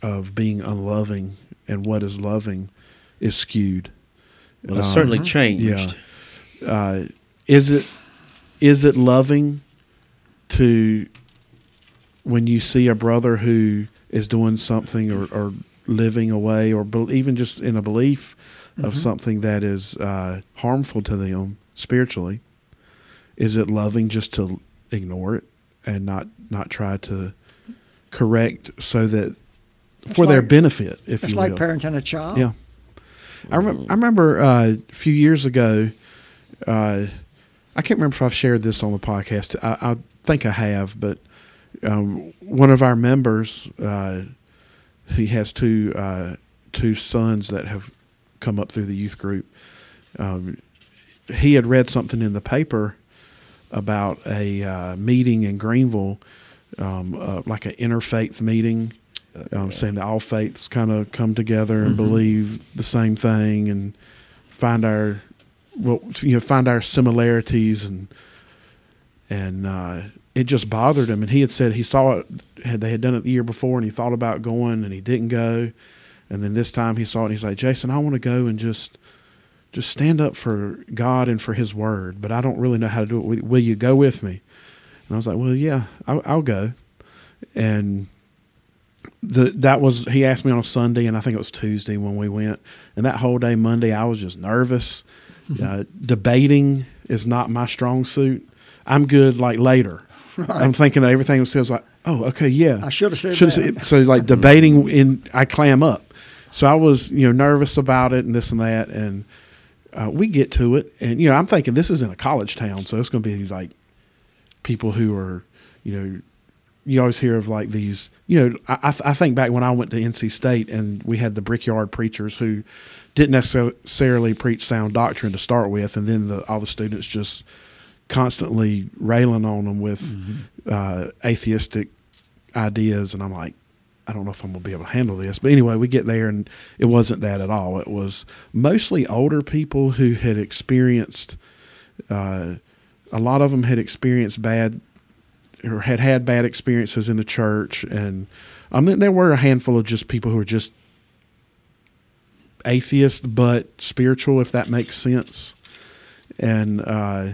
of being unloving and what is loving is skewed. well, it's um, certainly changed. yeah. Uh, is it is it loving to when you see a brother who is doing something or, or living away or bel even just in a belief of something that is uh, harmful to them spiritually? Is it loving just to ignore it and not not try to correct so that It's for their benefit, if It's you like will? parenting a child. Yeah. I remember. I remember uh, a few years ago. Uh, I can't remember if I've shared this on the podcast. I, I think I have, but um, one of our members, uh, he has two uh, two sons that have come up through the youth group. Um, he had read something in the paper about a uh, meeting in Greenville, um, uh, like an interfaith meeting, um, saying that all faiths kind of come together and believe the same thing and find our well, you know, find our similarities and and uh, it just bothered him. And he had said he saw it had they had done it the year before, and he thought about going, and he didn't go. And then this time he saw it, and he's like, Jason, I want to go and just just stand up for God and for His Word, but I don't really know how to do it. Will, will you go with me? And I was like, Well, yeah, I'll, I'll go. And the that was he asked me on a Sunday, and I think it was Tuesday when we went. And that whole day, Monday, I was just nervous. Uh, debating is not my strong suit. I'm good like later. (laughs) I'm thinking of everything says like, oh, okay, yeah. I should have said Should've that. said- so like debating in I clam up. So I was you know nervous about it and this and that, and uh, we get to it, and you know I'm thinking this is in a college town, so it's going to be like people who are you know you always hear of like these you know I, I I think back when I went to NC State and we had the brickyard preachers who didn't necessarily preach sound doctrine to start with, and then the, all the students just constantly railing on them with uh, atheistic ideas, and I'm like, I don't know if I'm gonna be able to handle this. But anyway, we get there, and it wasn't that at all. It was mostly older people who had experienced. Uh, a lot of them had experienced bad or had had bad experiences in the church, and I mean there were a handful of just people who were just atheist but spiritual, if that makes sense. And uh,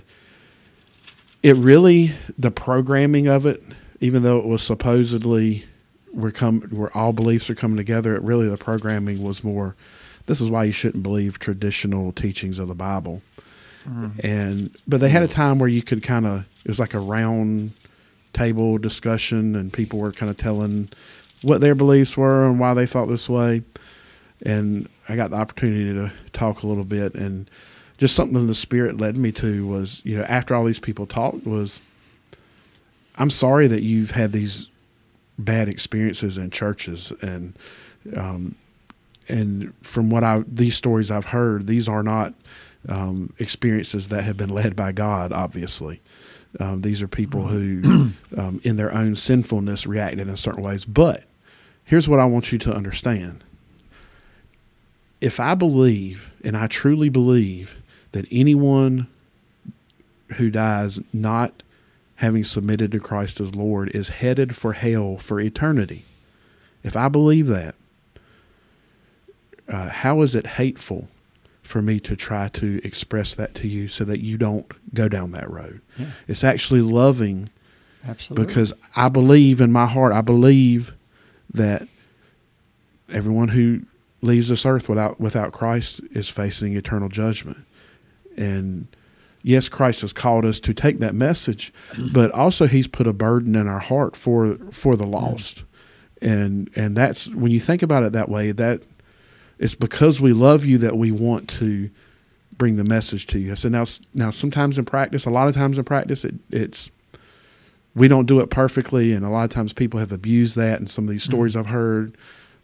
it really the programming of it, even though it was supposedly we're come where all beliefs are coming together, it really the programming was more. This is why you shouldn't believe traditional teachings of the Bible. Mm-hmm. And but they had a time where you could kind of it was like a round table discussion, and people were kind of telling what their beliefs were and why they thought this way. And I got the opportunity to talk a little bit, and just something the Spirit led me to was, you know, after all these people talked, was I'm sorry that you've had these bad experiences in churches, and um, and from what I these stories I've heard, these are not um, experiences that have been led by God. Obviously, um, these are people who, (clears throat) um, in their own sinfulness, reacted in certain ways. But here's what I want you to understand: if I believe, and I truly believe, that anyone who dies not having submitted to Christ as Lord is headed for hell for eternity. If I believe that, uh, how is it hateful for me to try to express that to you so that you don't go down that road? Yeah. It's actually loving Absolutely. because I believe in my heart, I believe that everyone who leaves this earth without without Christ is facing eternal judgment. And yes, Christ has called us to take that message, but also He's put a burden in our heart for for the lost. And and that's when you think about it that way, that it's because we love you that we want to bring the message to you. So now now sometimes in practice, a lot of times in practice, it, it's we don't do it perfectly, and a lot of times people have abused that. And some of these stories I've heard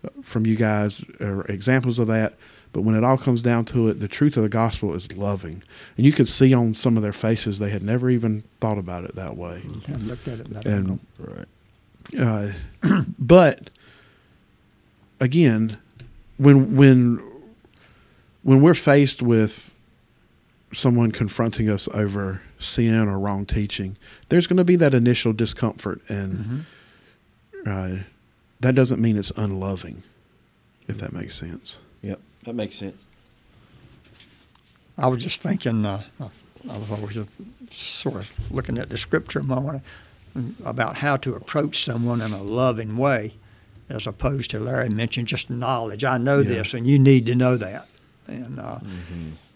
uh, from you guys are examples of that. But when it all comes down to it, the truth of the gospel is loving, and you could see on some of their faces they had never even thought about it that way. Haven't looked at it that And Right. uh, (clears throat) but again, when when when we're faced with someone confronting us over sin or wrong teaching, there's going to be that initial discomfort, and uh, that doesn't mean it's unloving, if that makes sense. Yep. That makes sense. I was just thinking, uh, I was always uh, sort of looking at the scripture a moment about how to approach someone in a loving way, as opposed to Larry mentioned just knowledge. I know Yeah. this, and you need to know that. And uh,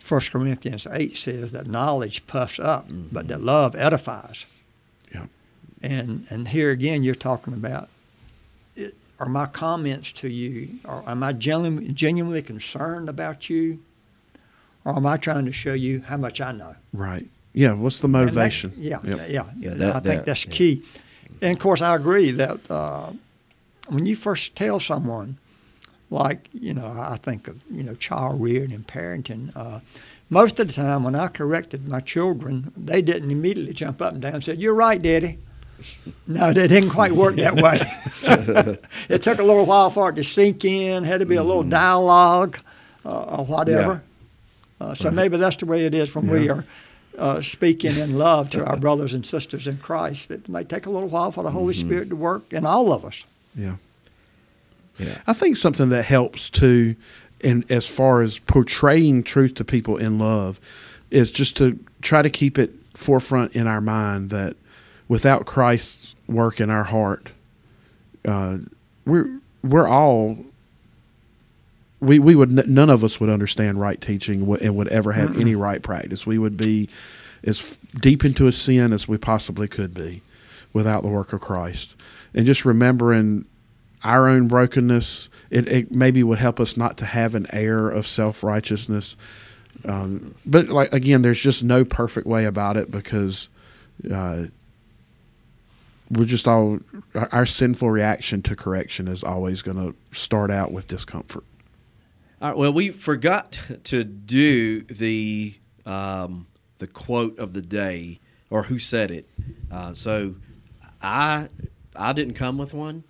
1 Corinthians 8 says that knowledge puffs up, but that love edifies. Yeah. And and here again, you're talking about are my comments to you, or am I genu- genuinely concerned about you, or am I trying to show you how much I know? Right. Yeah. What's the And that- motivation? yeah, Yep. yeah, Yeah, I that- think that- that's yeah. key. And of course, I agree that uh, when you first tell someone, like you know, I think of you know child rearing and parenting. Uh, most of the time, when I corrected my children, they didn't immediately jump up and down and said, "You're right, Daddy." No, that didn't quite work that (laughs) way. (laughs) it took a little while for it to sink in. Had to be a little Mm-hmm. dialogue, uh, or whatever. Uh, so maybe that's the way it is when we are uh, speaking in love to our (laughs) brothers and sisters in Christ. It may take a little while for the Holy Mm-hmm. Spirit to work in all of us. Yeah. Yeah. I think something that helps too, in as far as portraying truth to people in love, is just to try to keep it forefront in our mind that without Christ's work in our heart, uh, we're we're all we we would none of us would understand right teaching and would ever have any right practice. We would be as deep into a sin as we possibly could be without the work of Christ. And just remembering our own brokenness, it, it maybe would help us not to have an air of self righteousness. Um, but like again, there's just no perfect way about it because uh, we're just all our, sinful reaction to correction is always going to start out with discomfort. All right. Well, we forgot to do the um, the quote of the day or who said it. Uh, so I I didn't come with one.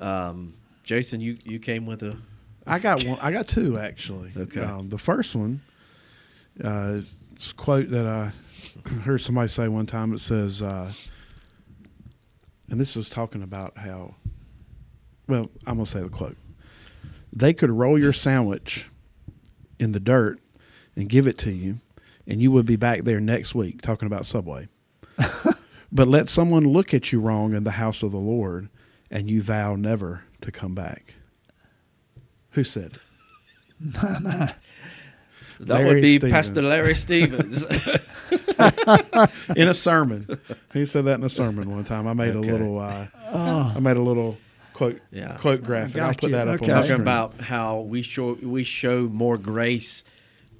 Um, Jason, you you came with a. I got one. I got two actually. Okay. Um, the first one, uh, uh, it's a quote that I heard somebody say one time. It says, uh, and this is talking about how. Well, I'm gonna say the quote. They could roll your sandwich in the dirt and give it to you, and you would be back there next week talking about Subway. (laughs) but let someone look at you wrong in the house of the Lord, and you vow never to come back. Who said? it? (laughs) That Larry would be Stevens. Pastor Larry (laughs) Stevens. in a sermon. He said that in a sermon one time. I made Okay. a little. Uh, I made a little quote Yeah. quote graphic. I'll put you. that up Okay. on Talking about how we show we show more grace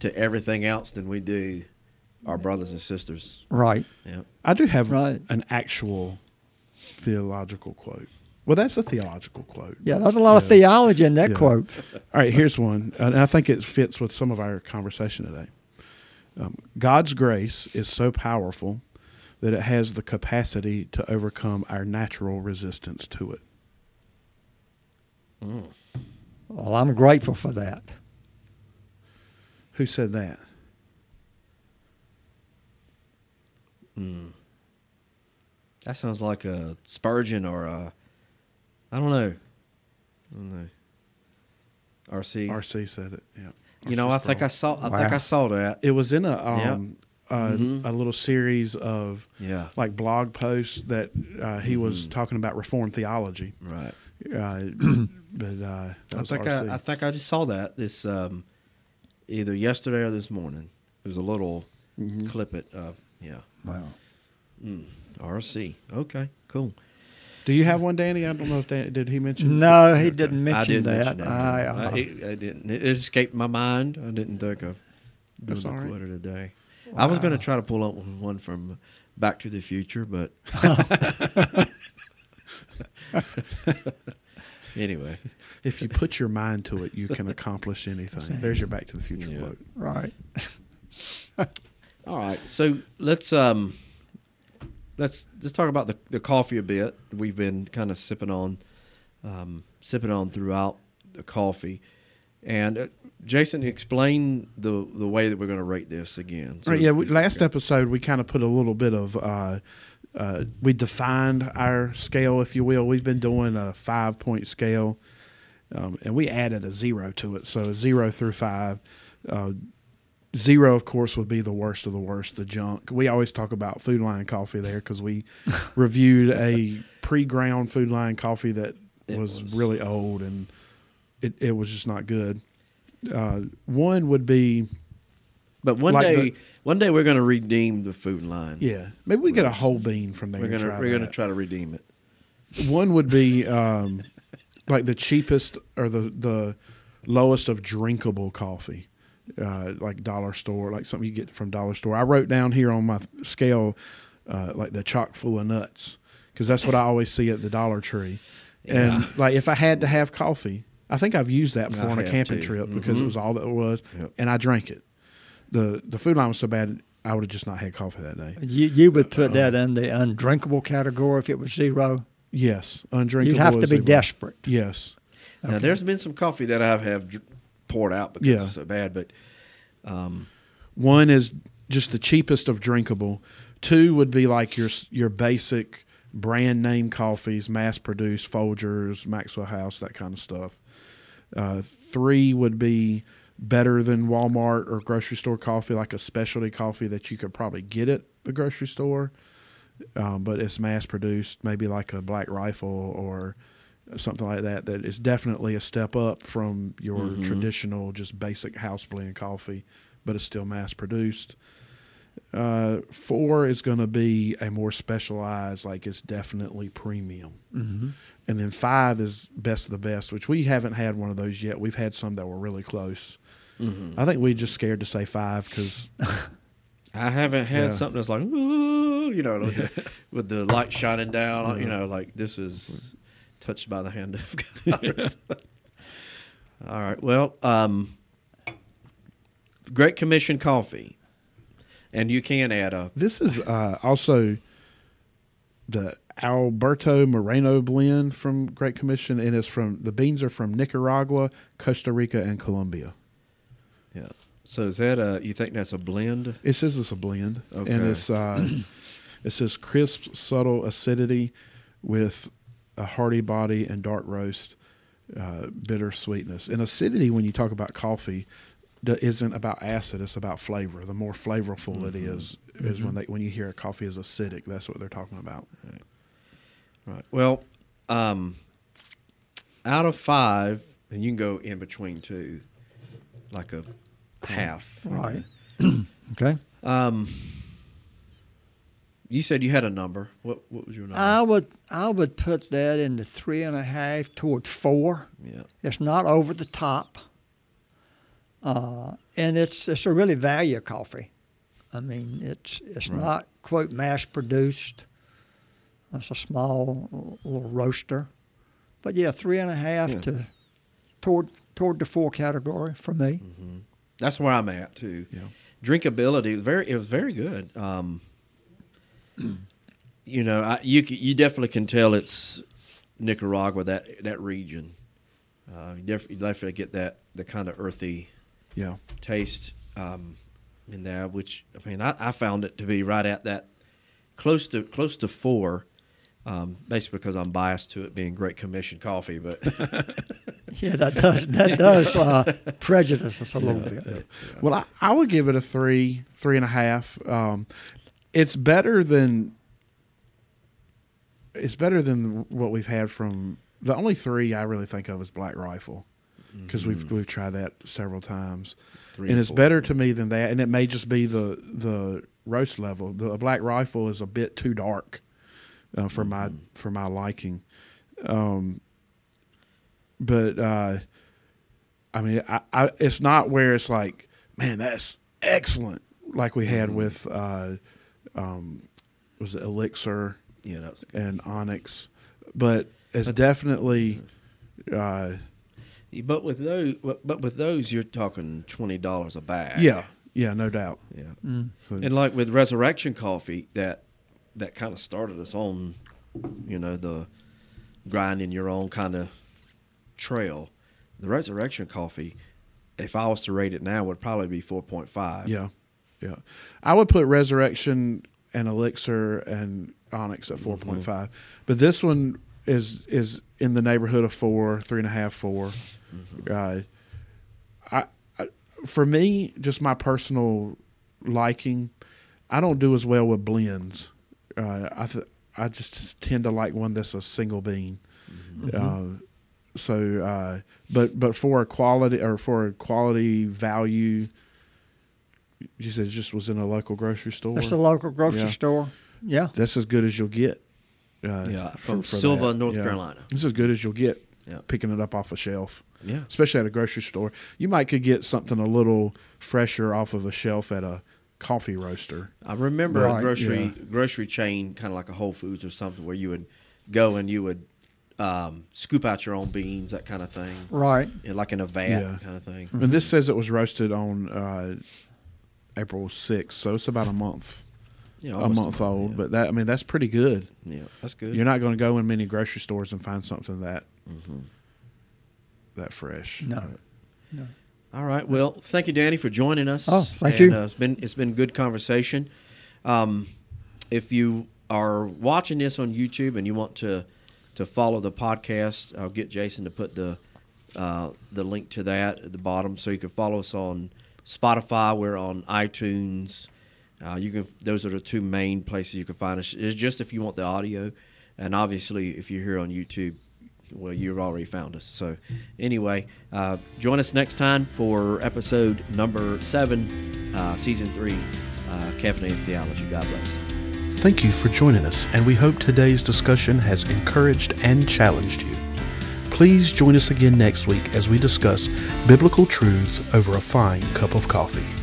to everything else than we do our brothers and sisters. Right. Yeah. I do have Right. an actual theological quote. Well, that's a theological quote. Yeah, there's a lot of theology in that Yeah. quote. All right, here's one, and I think it fits with some of our conversation today. Um, God's grace is so powerful that it has the capacity to overcome our natural resistance to it. Well, I'm grateful for that. Who said that? That sounds like a Spurgeon or a I don't know. I don't know. RC. RC said it. Yeah. You know, RC I think I saw I think I saw that. It was in a um uh, Mhm. a little series of Yeah. like blog posts that uh, he was Mm-hmm. talking about reformed theology. Right. Uh, (clears throat) but uh, that I was think RC. I, I think I just saw that this um, either yesterday or this morning. It was a little Mm-hmm. clip it of yeah. Wow. Mm, RC. Okay, cool. Do you have one, Danny? I don't know if Dan, did he mention. No, he didn't mention I didn't that. mention that. I, I, uh, it, I didn't. It escaped my mind. I didn't think of doing That's the all right. quarter today. I was going to try to pull up one from Back to the Future, but (laughs) anyway, If you put your mind to it, you can accomplish anything. There's your Back to the Future Yeah. quote. right. (laughs) all right. So let's um, let's let's talk about the the coffee a bit. We've been kind of sipping on, um, sipping on throughout the coffee, and uh, Jason, explain the the way that we're going to rate this again. So- right. Yeah. We, last episode, we kind of put a little bit of. Uh, uh, we defined our scale, if you will. We've been doing a five point scale, um, and we added a zero to it. So zero through five. Zero, of course, would be the worst of the worst, the junk. We always talk about Food Lion coffee there because we (laughs) reviewed a pre ground Food Lion coffee that was, was- really old and it, it was just not good. Uh, one would be, But one Like day, the- one day we're going to redeem the Food Lion. yeah, maybe we get a whole bean from there. we're gonna try we're gonna try to redeem it. One would be um, (laughs) like the cheapest or the the lowest of drinkable coffee, uh, like dollar store, like something you get from dollar store. I wrote down here on my scale uh, like the chock full of nuts because that's what I always see at the Dollar Tree. And like if I had to have coffee, I think I've used that before I on a camping too. trip because it Mhm. was all that it was, Yep. and I drank it. the The Food Lion was so bad, I would have just not had coffee that day. You, you would put that in the undrinkable category if it was zero. Yes, undrinkable. You'd have to be the- desperate. Yes. Now, there's been some coffee that I have dr- poured out because Yeah. it's so bad, but um, One is just the cheapest of drinkable. Two would be like your your basic brand name coffees, mass produced Folgers, Maxwell House, that kind of stuff. Uh, three would be better than Walmart or grocery store coffee, like a specialty coffee that you could probably get at the grocery store, um, but it's mass produced, maybe like a Black Rifle or something like that. That is definitely a step up from your Mhm. traditional, just basic house blend coffee, but it's still mass produced. Uh, four is going to be a more specialized, like it's definitely premium. Mm-hmm. And then five is best of the best, which we haven't had one of those yet. We've had some that were really close. mhm. I think we just scared to say five because (laughs) I haven't had Yeah. something that's like, "Ooh," you know, like (laughs) with the light shining down. You know, like this is touched by the hand of God. (laughs) (laughs) All right. Well, um, Great Commission coffee, and you can add a this is uh, also the Alberto Moreno blend from Great Commission, and it's from the beans are from Nicaragua, Costa Rica, and Colombia. yeah. So is that a? You think that's a blend? It says it's a blend, Okay. and it's uh, (clears throat) it says crisp, subtle acidity, with a hearty body and dark roast, uh, bitter sweetness. And acidity, when you talk about coffee, d- isn't about acid; it's about flavor. The more flavorful it is, is when they when you hear a coffee is acidic. That's what they're talking about. Right. Well, um, out of five, and you can go in between two, like a half. Right. okay. (clears throat) Um, you said you had a number. What What was your number? I would I would put that in the three and a half toward four. yeah. It's not over the top, uh, and it's it's a really value coffee. I mean, it's it's Right. not quote mass produced. It's a small little roaster, but yeah, three and a half Yeah. to toward toward the four category for me. That's where I'm at too. Yeah. Drinkability very. It was very good. Um, you know, I, you you definitely can tell it's Nicaragua that that region. Uh, you definitely, you definitely get that the kind of earthy Yeah. taste um, in there, which I mean, I, I found it to be right at that close to close to four. Um, basically, because I'm biased to it being Great Commission coffee, but (laughs) Yeah, that does that does uh, (laughs) prejudice us a little bit. Well, I, I would give it a three, three and a half. Um, it's better than it's better than what we've had from the only three I really think of is Black Rifle because we've we've tried that several times, Three and it's four. better to me than that. And it may just be the the roast level. The Black Rifle is a bit too dark uh, for my for my liking. Um, but uh, I mean, I, I, it's not where it's like, man, that's excellent, like we had with, uh, um, was it Elixir you know, and Onyx, but it's definitely, uh, but with those, but with those, you're talking twenty dollars a bag. yeah, yeah, no doubt. yeah. So- And like with Resurrection Coffee, that that kind of started us on, you know, the grinding your own kind of trail. The Resurrection Coffee, if I was to rate it now, would probably be four point five. Yeah, yeah. I would put Resurrection and Elixir and Onyx at four but this one is is in the neighborhood of four, three and a half, four. Uh, I, I for me, just my personal liking, I don't do as well with blends. Uh, I th- I just tend to like one that's a single bean. Uh, so, uh, but but for a quality or for a quality value, you said it just was in a local grocery store. That's the local grocery Yeah. store. Yeah. That's as good as you'll get. Uh, Yeah, from for Sylva, that. North Yeah. Carolina. This is as good as you'll get. Yeah. Picking it up off a shelf, Yeah. especially at a grocery store. You might could get something a little fresher off of a shelf at a coffee roaster. I remember Right, a grocery yeah. grocery chain, kind of like a Whole Foods or something, where you would go and you would um, scoop out your own beans, that kind of thing, Right. and like in a vat Yeah. kind of thing. And this says it was roasted on uh, April sixth, so it's about a month, Yeah, a month old. Yeah. But that I mean that's pretty good. yeah, that's good. You're not going to go in many grocery stores and find something that Mm-hmm. that fresh. No. All right. Well, thank you, Danny, for joining us. Oh, thank And, you. Uh, it's been it's been good conversation. Um, if you are watching this on YouTube and you want to to follow the podcast, I'll get Jason to put the uh, the link to that at the bottom, so you can follow us on Spotify. We're on iTunes. Uh, you can; those are the two main places you can find us. It's just if you want the audio, and obviously if you're here on YouTube, well, you've already found us. So, anyway, uh, join us next time for episode number seven, uh, season three, uh, Caffeinated Theology. God bless. Thank you for joining us, and we hope today's discussion has encouraged and challenged you. Please join us again next week as we discuss biblical truths over a fine cup of coffee.